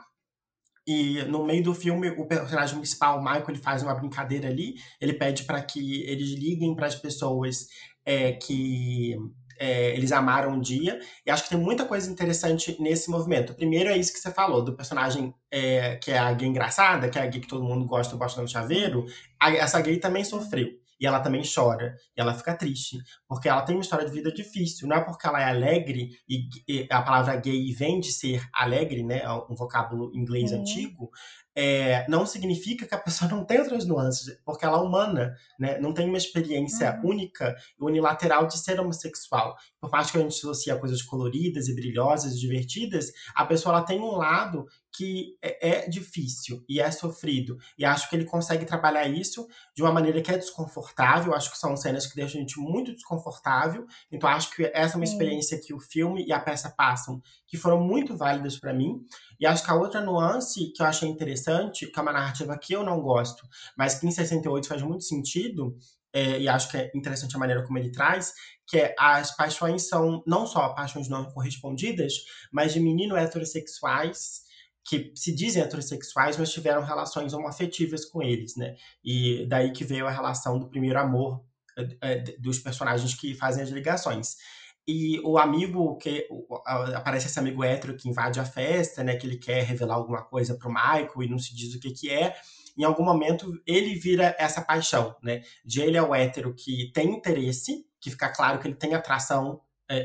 A: E no meio do filme, o personagem principal, o Michael, ele faz uma brincadeira ali. Ele pede para que eles liguem para as pessoas é, que é, eles amaram um dia. E acho que tem muita coisa interessante nesse movimento. Primeiro é isso que você falou, do personagem é, que é a gay engraçada, que é a gay que todo mundo gosta, gosta no chaveiro. A, essa gay também sofreu. E ela também chora, e ela fica triste, porque ela tem uma história de vida difícil. Não é porque ela é alegre, e, e a palavra gay vem de ser alegre, né? Um vocábulo inglês uhum. antigo, é, não significa que a pessoa não tem outras nuances, porque ela é humana, né? Não tem uma experiência uhum. única e unilateral de ser homossexual. Por mais que a gente associe a coisas coloridas e brilhosas, divertidas, a pessoa ela tem um lado que é, é, difícil e é sofrido. E acho que ele consegue trabalhar isso de uma maneira que é desconfortável. Acho que são cenas que deixam a gente muito desconfortável. Então acho que essa é uma experiência que o filme e a peça passam, que foram muito válidas para mim. E acho que a outra nuance que eu achei interessante, que é uma narrativa que eu não gosto, mas que em 68 faz muito sentido, é, e acho que é interessante a maneira como ele traz, que é as paixões são não só paixões não correspondidas, mas de meninos heterossexuais que se dizem heterossexuais, mas tiveram relações homoafetivas com eles, né? E daí que veio a relação do primeiro amor é, dos personagens que fazem as ligações. E o amigo que aparece esse amigo hétero que invade a festa, né? Que ele quer revelar alguma coisa pro Michael e não se diz o que que é. Em algum momento ele vira essa paixão, né? De ele é o hétero que tem interesse, que fica claro que ele tem atração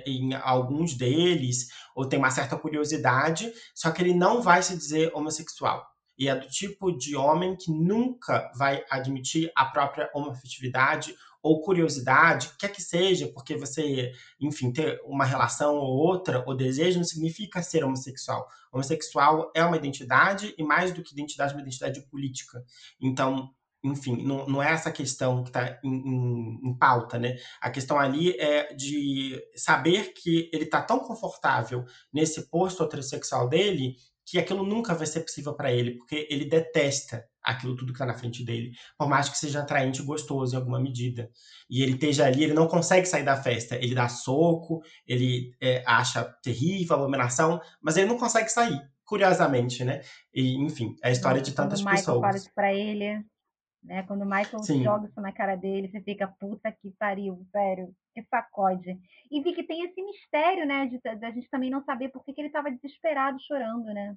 A: em alguns deles, ou tem uma certa curiosidade, só que ele não vai se dizer homossexual. E é do tipo de homem que nunca vai admitir a própria homoafetividade ou curiosidade, quer que seja, porque você, enfim, ter uma relação ou outra, ou desejo, não significa ser homossexual. Homossexual é uma identidade, e mais do que identidade, uma identidade política. Então, enfim, não, não é essa questão que está em, em, em, pauta, né? A questão ali é de saber que ele está tão confortável nesse posto heterossexual dele que aquilo nunca vai ser possível para ele, porque ele detesta aquilo tudo que está na frente dele, por mais que seja atraente e gostoso em alguma medida. E ele esteja ali, ele não consegue sair da festa. Ele dá soco, ele é, acha terrível, abominação, mas ele não consegue sair, curiosamente, né? E, enfim, é a história de tantas
B: Quando
A: pessoas.
B: Fala isso pra ele, né? Quando o Michael Sim. joga isso na cara dele, você fica, puta que pariu, sério, que sacode. E vi que tem esse mistério, né, de, a gente também não saber por que, que ele estava desesperado chorando, né?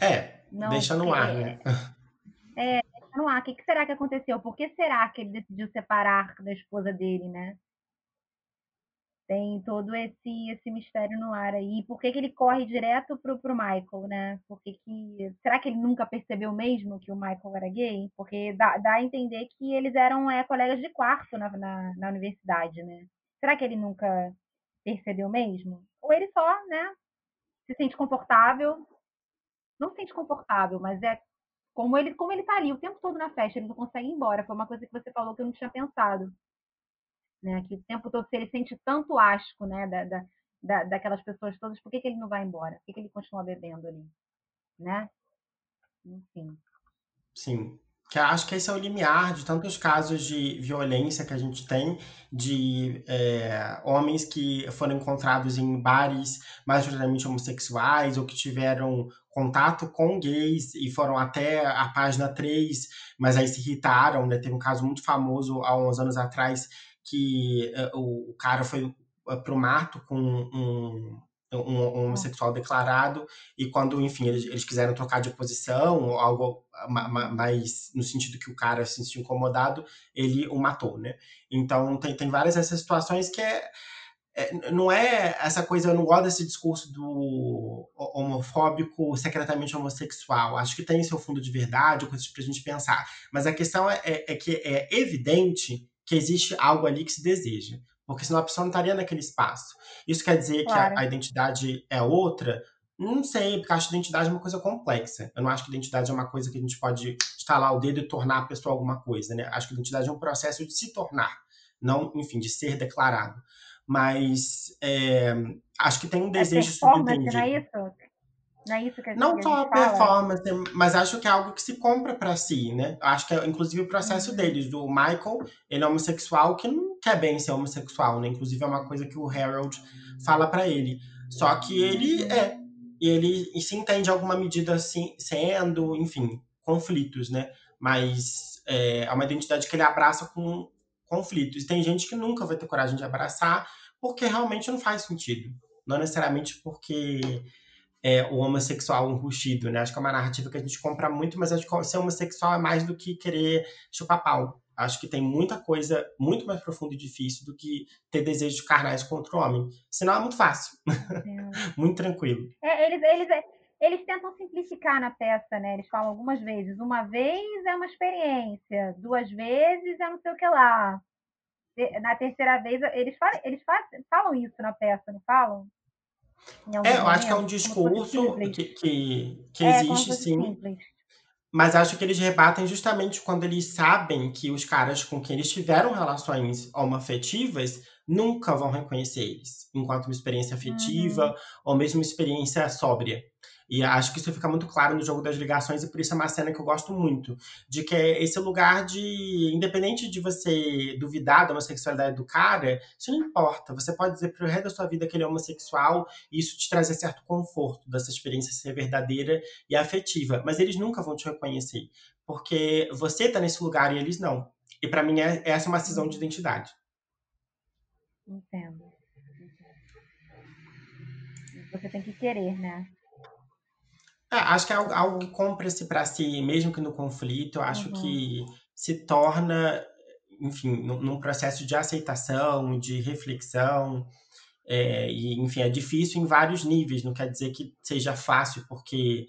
A: É, não, deixa no ar, né?
B: É, deixa no ar. O que, que será que aconteceu? Por que será que ele decidiu separar da esposa dele, né? Tem todo esse esse mistério no ar aí. Por que, que ele corre direto pro, pro Michael, né? Por que que... Será que ele nunca percebeu mesmo que o Michael era gay? Porque dá, dá a entender que eles eram é, colegas de quarto na, na, na universidade, né? Será que ele nunca percebeu mesmo? Ou ele só, né, se sente confortável? Não se sente confortável, mas é como ele, como ele tá ali o tempo todo na festa, ele não consegue ir embora. Foi uma coisa que você falou que eu não tinha pensado né? Que o tempo todo, se ele sente tanto asco, né, da, da, da daquelas pessoas todas, por que, que ele não vai embora? Por que, que ele continua bebendo ali, né? Enfim.
A: Sim. Que acho que esse é o limiar de tantos casos de violência que a gente tem, de é, homens que foram encontrados em bares majoritariamente homossexuais ou que tiveram contato com gays e foram até a página 3, mas aí se irritaram, né? Teve um caso muito famoso há uns anos atrás que uh, o cara foi uh, pro mato com um, um, um, homossexual declarado e quando, enfim, eles, eles quiseram trocar de posição ou algo mais no sentido que o cara se sentiu incomodado, ele o matou, né? Então tem, tem várias dessas situações que é, é, não é essa coisa, eu não gosto desse discurso do homofóbico secretamente homossexual. Acho que tem seu fundo de verdade, coisas pra gente pensar. Mas a questão é, é, é que é evidente que existe algo ali que se deseja. Porque senão a pessoa não estaria naquele espaço. Isso quer dizer claro. que a, a, identidade é outra? Não sei, porque acho que identidade é uma coisa complexa. Eu não acho que identidade é uma coisa que a gente pode estalar o dedo e tornar a pessoa alguma coisa, né? Acho que identidade é um processo de se tornar, não, enfim, de ser declarado. Mas é, acho que tem um
B: É
A: desejo
B: não é
A: subentendido.
B: isso? Não é isso que a gente,
A: Não
B: a
A: só a
B: fala?
A: performance, mas acho que é algo que se compra pra si, né? Acho que é inclusive o processo
B: Uhum.
A: deles. Do Michael, ele é homossexual que não quer bem ser homossexual, né? Inclusive é uma coisa que o Harold fala pra ele. Só que ele é. E ele se entende alguma medida assim, sendo, enfim, conflitos, né? Mas é, é uma identidade que ele abraça com conflitos. E tem gente que nunca vai ter coragem de abraçar porque realmente não faz sentido. Não necessariamente porque é, o homossexual um né? Acho que é uma narrativa que a gente compra muito, mas acho que ser homossexual é mais do que querer chupar pau. Acho que tem muita coisa muito mais profunda e difícil do que ter desejos carnais contra o homem. Senão é muito fácil,
B: Entendo.
A: muito tranquilo.
B: É, eles, eles, eles tentam simplificar na peça, né? Eles falam algumas vezes. Uma vez é uma experiência, duas vezes é não sei o que lá. Na terceira vez, eles, falam, eles fa- falam isso na peça, não falam?
A: É, eu acho que é um discurso que, que, que
B: É,
A: existe, sim,
B: simples.
A: mas acho que eles rebatem justamente quando eles sabem que os caras com quem eles tiveram relações homoafetivas nunca vão reconhecer eles enquanto uma experiência afetiva
B: Uhum.
A: ou mesmo uma experiência sóbria. E acho que isso fica muito claro no jogo das ligações, e por isso é uma cena que eu gosto muito. De que é esse lugar de. Independente de você duvidar da homossexualidade do cara, isso não importa. Você pode dizer pro resto da sua vida que ele é homossexual e isso te trazer certo conforto dessa experiência ser verdadeira e afetiva. Mas eles nunca vão te reconhecer. Porque você tá nesse lugar e eles não. E pra mim, é, essa é uma cisão de identidade.
B: Entendo. Você tem que querer, né?
A: É, acho que é algo, algo que compra-se para si, mesmo que no conflito, acho
B: Uhum.
A: que se torna, enfim, num, num processo de aceitação, de reflexão, é, e, enfim, é difícil em vários níveis, não quer dizer que seja fácil porque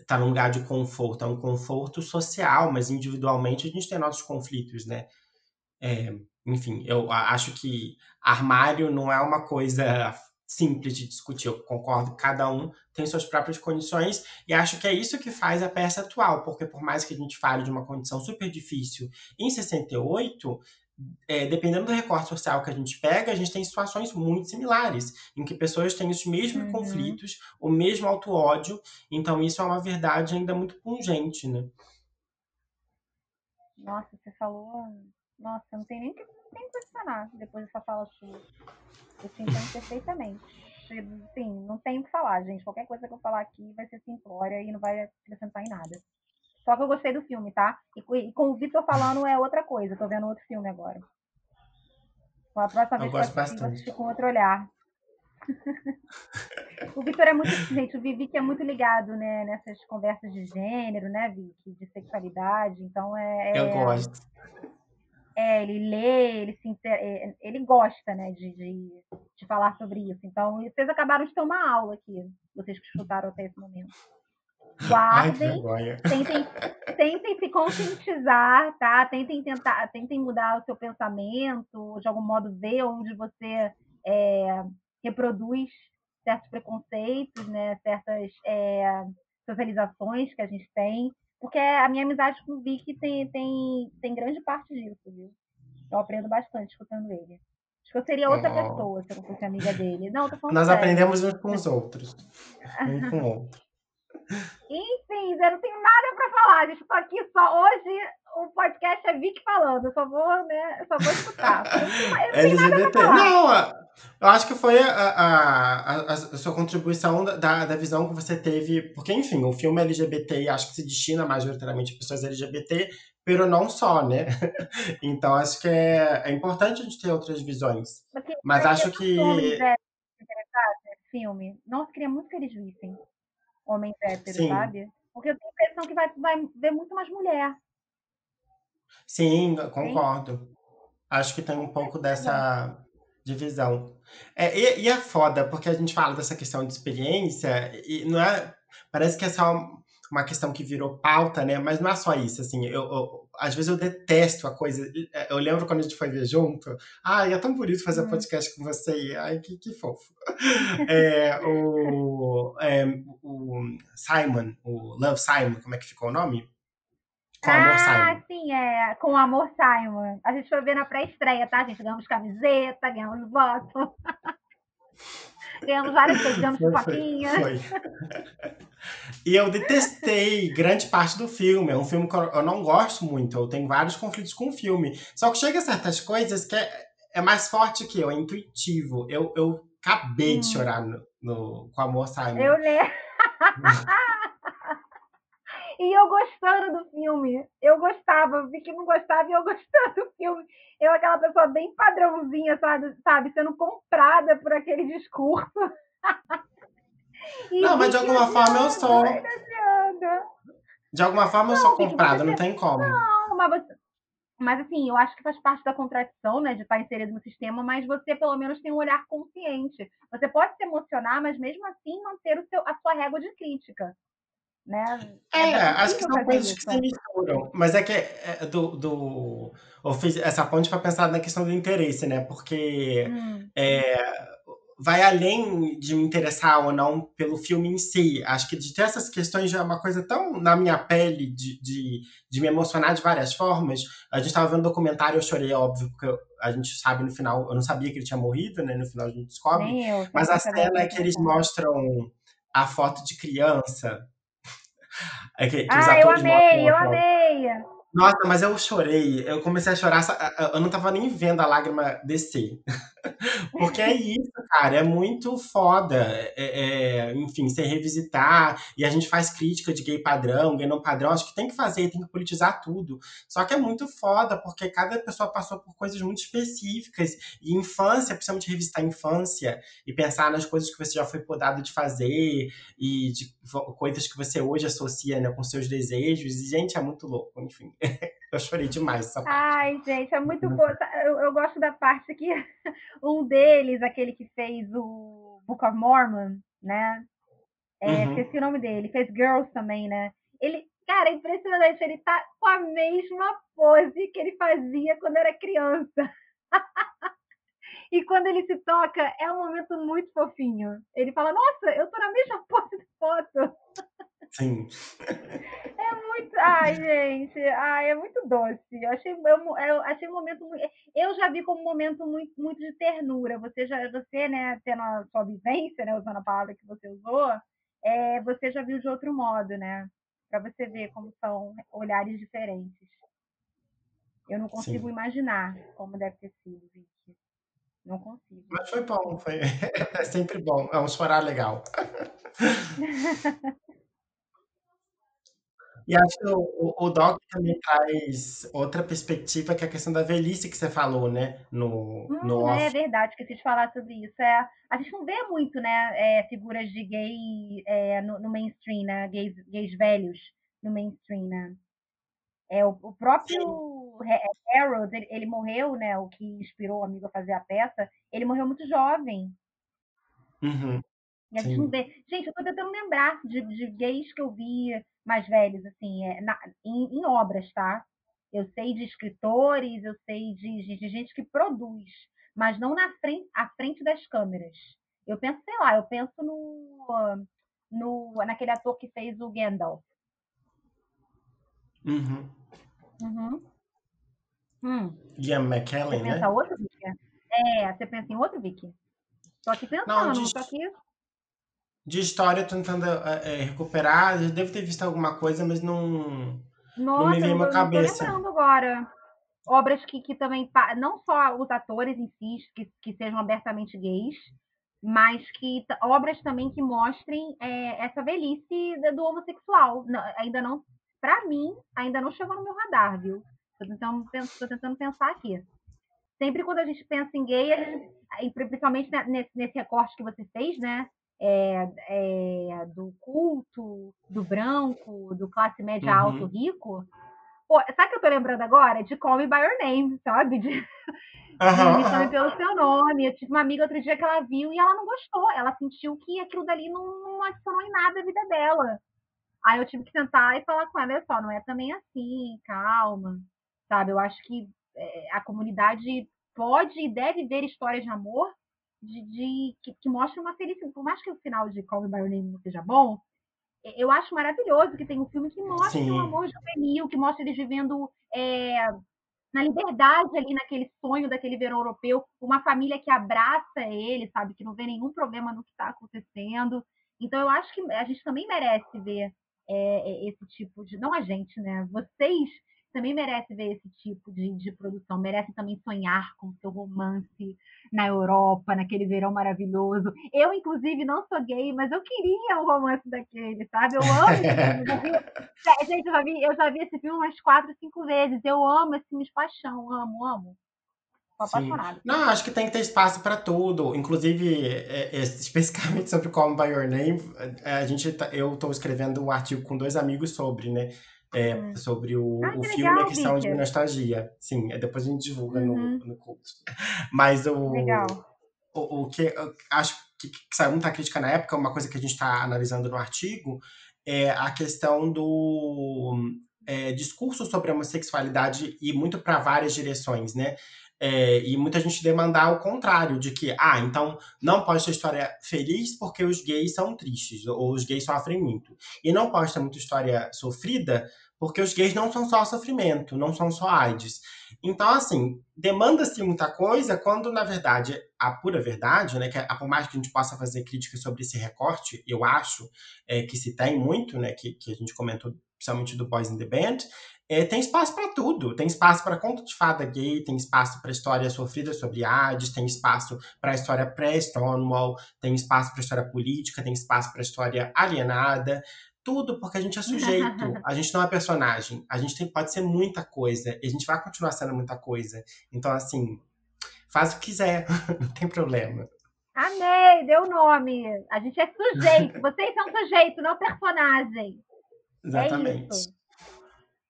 A: está num lugar de conforto, é um conforto social, mas individualmente a gente tem nossos conflitos, né? É, enfim, eu acho que armário não é uma coisa simples de discutir. Eu concordo que cada um tem suas próprias condições e acho que é isso que faz a peça atual, porque por mais que a gente fale de uma condição super difícil em 68, é, dependendo do recorte social que a gente pega, a gente tem situações muito similares, em que pessoas têm os mesmos
B: Uhum.
A: conflitos, o mesmo auto-ódio, então isso é uma verdade ainda muito pungente, né?
B: Nossa, você falou. Nossa, não tem nem o que que questionar depois dessa fala sua. Eu te entendo perfeitamente. Sim, não tem o que falar, gente. Qualquer coisa que eu falar aqui vai ser simplória e não vai acrescentar em nada. Só que eu gostei do filme, tá? E, e com o Vitor falando é outra coisa. Tô vendo outro filme agora. Então, a próxima
A: Eu
B: vez que eu
A: gosto
B: assistir, vou
A: bastante.
B: assistir com outro olhar. o Vitor é muito. Gente, o Vivi que é muito ligado, né, nessas conversas de gênero, né, Vicky? De sexualidade. Então é.
A: Eu
B: é-
A: gosto.
B: É, ele lê, ele se inter... é, ele gosta, né, de, de, de falar sobre isso. Então, vocês acabaram de ter uma aula aqui, vocês que escutaram até esse momento. Guardem, tentem, tentem se conscientizar, tá? Tentem tentar, tentem mudar o seu pensamento, de algum modo ver onde você é, reproduz certos preconceitos, né? Certas é, socializações que a gente tem. Porque a minha amizade com o Vicky tem, tem, tem grande parte disso, viu? Eu aprendo bastante escutando ele. Acho que eu seria outra
A: Oh.
B: pessoa se eu não fosse amiga dele. Não, tô falando
A: Nós
B: sério.
A: aprendemos uns com os outros. Um com o outro.
B: Enfim, eu não tenho nada pra falar, gente. Tô aqui só hoje. O podcast é Vicky falando. Eu só vou, né? Eu só vou escutar.
A: LGBT. Não, eu acho que foi a, a- a- a sua contribuição da- da, visão que você teve. Porque, enfim, o filme LGBT acho que se destina majoritariamente a pessoas LGBT, pero não só, né? Então acho que é, é importante a gente ter outras visões.
B: Porque
A: Mas
B: eu
A: acho
B: tanto homens
A: que.
B: héteros filme. Nossa, queria muito que eles vissem homens héteros,
A: Sim.
B: sabe? Porque eu tenho a impressão que vai, vai ver muito mais mulher.
A: Sim, concordo. Acho que tem um pouco dessa divisão. É, e, e é foda, porque a gente fala dessa questão de experiência, e não é. Parece que é só uma questão que virou pauta, né? Mas não é só isso, assim. Eu, eu- às vezes eu detesto a coisa. Eu lembro quando a gente foi ver junto. Ai, é tão bonito fazer
B: Hum.
A: podcast com você. Ai, que, que fofo. É, o, é, o Simon, o Love Simon, como é que ficou o nome? Com Amor Simon.
B: Ah, sim, é. Com Amor Simon. A gente foi ver na pré-estreia, tá, gente? Ganhamos camiseta, ganhamos voto. ganhamos várias coisas, ganhamos pipoquinha. Foi, foi.
A: E eu detestei grande parte do filme. É um filme que eu não gosto muito. Eu tenho vários conflitos com o filme. Só que chega a certas coisas que é, é mais forte que eu, é intuitivo. Eu, eu acabei hum. de chorar no, no, com Amor Simon.
B: Eu lembro. E eu gostando do filme. Eu gostava, vi que não gostava e eu gostando do filme. Eu, aquela pessoa bem padrãozinha, sabe? sabe sendo comprada por aquele discurso.
A: não, mas de alguma forma eu sou. De alguma forma eu sou comprada, não tem como.
B: Não, mas você. Mas assim, eu acho que faz parte da contradição, né, de estar inserido no sistema, mas você pelo menos tem um olhar consciente. Você pode se emocionar, mas mesmo assim manter o seu, a sua régua de crítica. Né?
A: É, é acho que são coisas que se misturam. Mas é que é, do, do, eu fiz essa ponte para pensar na questão do interesse, né? Porque hum. é, vai além de me interessar ou não pelo filme em si. Acho que de ter essas questões já é uma coisa tão na minha pele de, de, de me emocionar de várias formas. A gente estava vendo um documentário, eu chorei, óbvio, porque a gente sabe no final, eu não sabia que ele tinha morrido, né? No final a gente descobre. Eu, mas a cena é que eles mostram a foto de criança
B: é que, ah, eu amei, eu amei.
A: Nossa, mas eu chorei. Eu comecei a chorar, eu não tava nem vendo a lágrima descer. Porque é isso, cara, é muito foda. É, é, enfim, sem revisitar. E a gente faz crítica de gay padrão, gay não padrão. Acho que tem que fazer, tem que politizar tudo. Só que é muito foda, porque cada pessoa passou por coisas muito específicas. E infância, principalmente revisitar a infância e pensar nas coisas que você já foi podado de fazer e de coisas que você hoje associa né, com seus desejos. E, gente, é muito louco, enfim. Eu chorei demais essa parte.
B: Ai, gente, é muito bom. Eu, eu, gosto da parte que um deles, aquele que fez o Book of Mormon, né? É, uhum. Esqueci o nome dele. Fez Girls também, né? Ele, cara, é impressionante. Ele tá com a mesma pose que ele fazia quando era criança. e quando ele se toca, é um momento muito fofinho. Ele fala, nossa, eu tô na mesma pose de foto.
A: Sim.
B: É muito. Ai, gente. Ai, é muito doce. Eu achei, eu, eu achei um momento. Eu já vi como um momento muito, muito de ternura. Você, já, você, né, tendo a sua vivência, né, usando a palavra que você usou, é, você já viu de outro modo, né? Para você ver como são olhares diferentes. Eu não consigo Sim. imaginar como deve ter sido, Vicky. Não consigo.
A: Mas foi bom, foi é sempre bom. É um chorar legal. E acho que o, o Doc também traz outra perspectiva, que é a questão da velhice que você falou, né? No,
B: hum,
A: no
B: é verdade, esqueci de falar sobre isso. É, a gente não vê muito, né, é, figuras de gay é, no, no, mainstream, né? Gays, gays velhos no mainstream, né? É, o, o próprio Harold, ele, ele, morreu, né? O que inspirou o amigo a fazer a peça, ele morreu muito jovem.
A: Uhum.
B: E a gente não vê. Gente, eu tô tentando lembrar de, de gays que eu vi mais velhos, assim, é, na, em, em, obras, tá? Eu sei de escritores, eu sei de, de, de, gente que produz, mas não na frente, à frente das câmeras. Eu penso, sei lá, eu penso no, no naquele ator que fez o Gandalf.
A: Uhum.
B: Uhum. Hum.
A: Ian McKellen,
B: você pensa
A: né?
B: outro, Vicky? É, você pensa em outro, Vicky? Tô aqui pensando, não, de... tô aqui
A: de história, tentando é, recuperar. Eu devo ter visto alguma coisa, mas não, Nossa, não me veio uma cabeça.
B: Tô lembrando agora. Obras que, que também, não só os atores em si, que, que sejam abertamente gays, mas que obras também que mostrem é, essa velhice do homossexual. Não, ainda não, para mim, ainda não chegou no meu radar, viu? Tô tentando, tô tentando pensar aqui. Sempre quando a gente pensa em gay, gente, principalmente nesse, nesse recorte que você fez, né? É, é, do culto, do branco, do classe média uhum. alto rico. Pô, sabe o que eu tô lembrando agora? De Call Me By Your Name, sabe? De, uhum. Me Chame Pelo Seu Nome. Eu tive uma amiga outro dia que ela viu e ela não gostou. Ela sentiu que aquilo dali não, não adicionou em nada a vida dela. Aí eu tive que sentar e falar com ela, olha só, não é também assim, calma. Sabe, eu acho que é, a comunidade pode e deve ver histórias de amor de, de que, que, mostra uma felicidade. Por mais que o final de Call Me By Your Name não seja bom, eu acho maravilhoso que tem um filme que mostra o um amor juvenil, que mostra eles vivendo é, na liberdade ali, naquele sonho daquele verão europeu, uma família que abraça ele, sabe, que não vê nenhum problema no que está acontecendo. Então eu acho que a gente também merece ver é, esse tipo de. Não a gente, né? Vocês também merecem ver esse tipo de, de produção, merecem também sonhar com o seu romance na Europa, naquele verão maravilhoso. Eu, inclusive, não sou gay, mas eu queria um romance daquele, sabe? Eu amo esse filme. Gente, eu já, vi, eu já vi esse filme umas quatro, cinco vezes. Eu amo esse filme de paixão, amo, amo. apaixonada.
A: Não, acho que tem que ter espaço para tudo. Inclusive, é, é, especificamente sobre Call Me By Your Name, a gente, tá, eu estou escrevendo um artigo com dois amigos sobre, né? É, hum. sobre o,
B: ah,
A: o
B: filme
A: legal,
B: A
A: Questão de Nostalgia. Sim, depois a gente divulga uhum. no, no curso. Mas o,
B: legal.
A: o, o que acho que, que saiu muita crítica na época, uma coisa que a gente está analisando no artigo, é a questão do é, discurso sobre a homossexualidade e muito para várias direções, né? É, e muita gente demandar o contrário, de que, ah, então não pode ter história feliz porque os gays são tristes, ou os gays sofrem muito. E não ter muita história sofrida porque os gays não são só sofrimento, não são só AIDS. Então, assim, demanda-se muita coisa quando, na verdade, a pura verdade, né, que é, por mais que a gente possa fazer críticas sobre esse recorte, eu acho é, que se tem muito, né, que, que a gente comentou, principalmente do Boys in the Band, é, tem espaço para tudo. Tem espaço para conto de fada gay, tem espaço para história sofrida sobre AIDS, tem espaço para história pré-Stonewall, tem espaço para história política, tem espaço para história alienada. Tudo porque a gente é sujeito, a gente não é personagem. A gente tem, pode ser muita coisa e a gente vai continuar sendo muita coisa. Então, assim, faz o que quiser, não tem problema.
B: Amei, deu nome. A gente é sujeito. Vocês são sujeito, não personagem.
A: É Exatamente. É.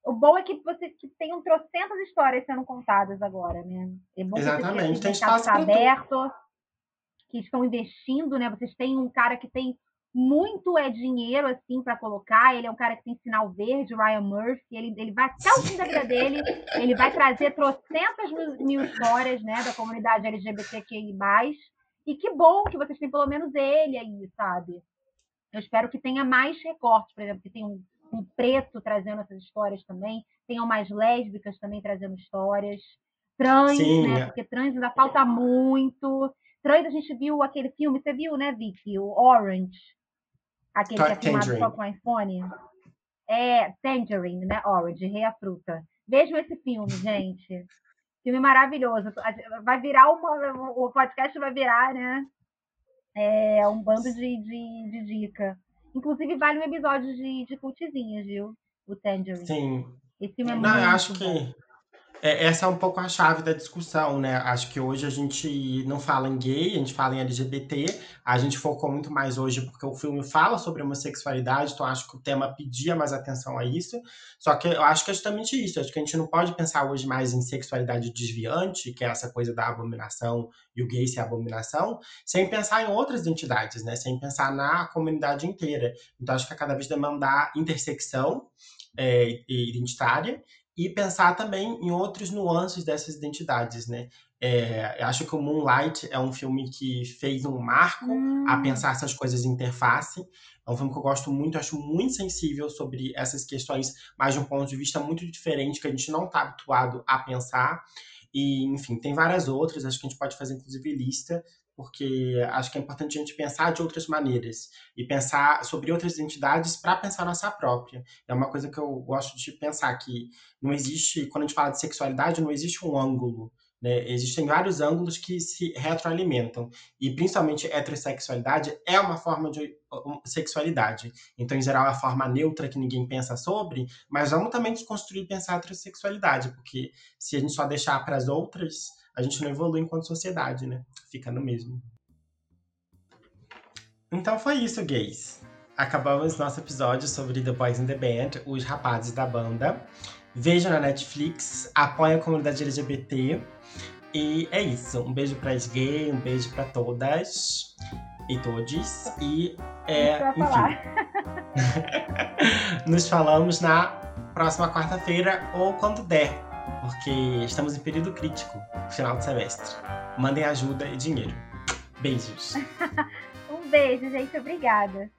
B: O bom é que você que tem um trocentas histórias sendo contadas agora, né? É bom
A: Exatamente,
B: que
A: tem espaço
B: para aberto, que estão investindo, né? Vocês têm um cara que tem muito é dinheiro assim para colocar. Ele é um cara que tem sinal verde, Ryan Murphy. Ele, ele vai até o fim da vida dele, ele vai trazer trocentas mil, mil histórias, né, da comunidade LGBTQI+. E que bom que vocês têm pelo menos ele aí, sabe? Eu espero que tenha mais recortes, por exemplo, que tem um um preto trazendo essas histórias também, tenham mais lésbicas também trazendo histórias, trans, Sim. né? Porque trans ainda falta muito. Trans, a gente viu aquele filme, você viu, né, Vicky? O Orange, aquele que é filmado só com iPhone. É, Tangerine, né? Orange, Rei a Fruta. Vejam esse filme, gente. Filme maravilhoso. Vai virar uma. O podcast vai virar, né? É um bando de, de, de dica. Inclusive, vale um episódio de, de cultizinhas, viu? O Tangerine.
A: Sim.
B: Esse filme é
A: Não,
B: muito
A: acho
B: bom.
A: que é, essa é um pouco a chave da discussão, né? Acho que hoje a gente não fala em gay, a gente fala em LGBT. A gente focou muito mais hoje porque o filme fala sobre homossexualidade, então acho que o tema pedia mais atenção a isso. Só que eu acho que é justamente isso. Acho que a gente não pode pensar hoje mais em sexualidade desviante, que é essa coisa da abominação e o gay ser abominação, sem pensar em outras entidades, né? Sem pensar na comunidade inteira. Então acho que é cada vez demandar intersecção é, identitária e pensar também em outros nuances dessas identidades, né? É, acho que o Moonlight é um filme que fez um marco hum. a pensar essas coisas em interface. É um filme que eu gosto muito, acho muito sensível sobre essas questões, mas de um ponto de vista muito diferente, que a gente não está habituado a pensar. E, enfim, tem várias outras, acho que a gente pode fazer, inclusive, lista porque acho que é importante a gente pensar de outras maneiras e pensar sobre outras entidades para pensar nossa própria. É uma coisa que eu gosto de pensar que não existe, quando a gente fala de sexualidade, não existe um ângulo. Né? Existem vários ângulos que se retroalimentam. E principalmente heterossexualidade é uma forma de sexualidade. Então, em geral, é a forma neutra que ninguém pensa sobre, mas vamos também desconstruir e pensar a heterossexualidade, porque se a gente só deixar para as outras, a gente não evolui enquanto sociedade, né? Fica no mesmo. Então foi isso, gays. Acabamos nosso episódio sobre The Boys in the Band, os rapazes da banda. Veja na Netflix, apoie a comunidade LGBT. E é isso. Um beijo para as gays, um beijo para todas e todos. E é, enfim. Nos falamos na próxima quarta-feira ou quando der porque estamos em período crítico, final de semestre. Mandem ajuda e dinheiro. Beijos.
B: um beijo, gente. Obrigada.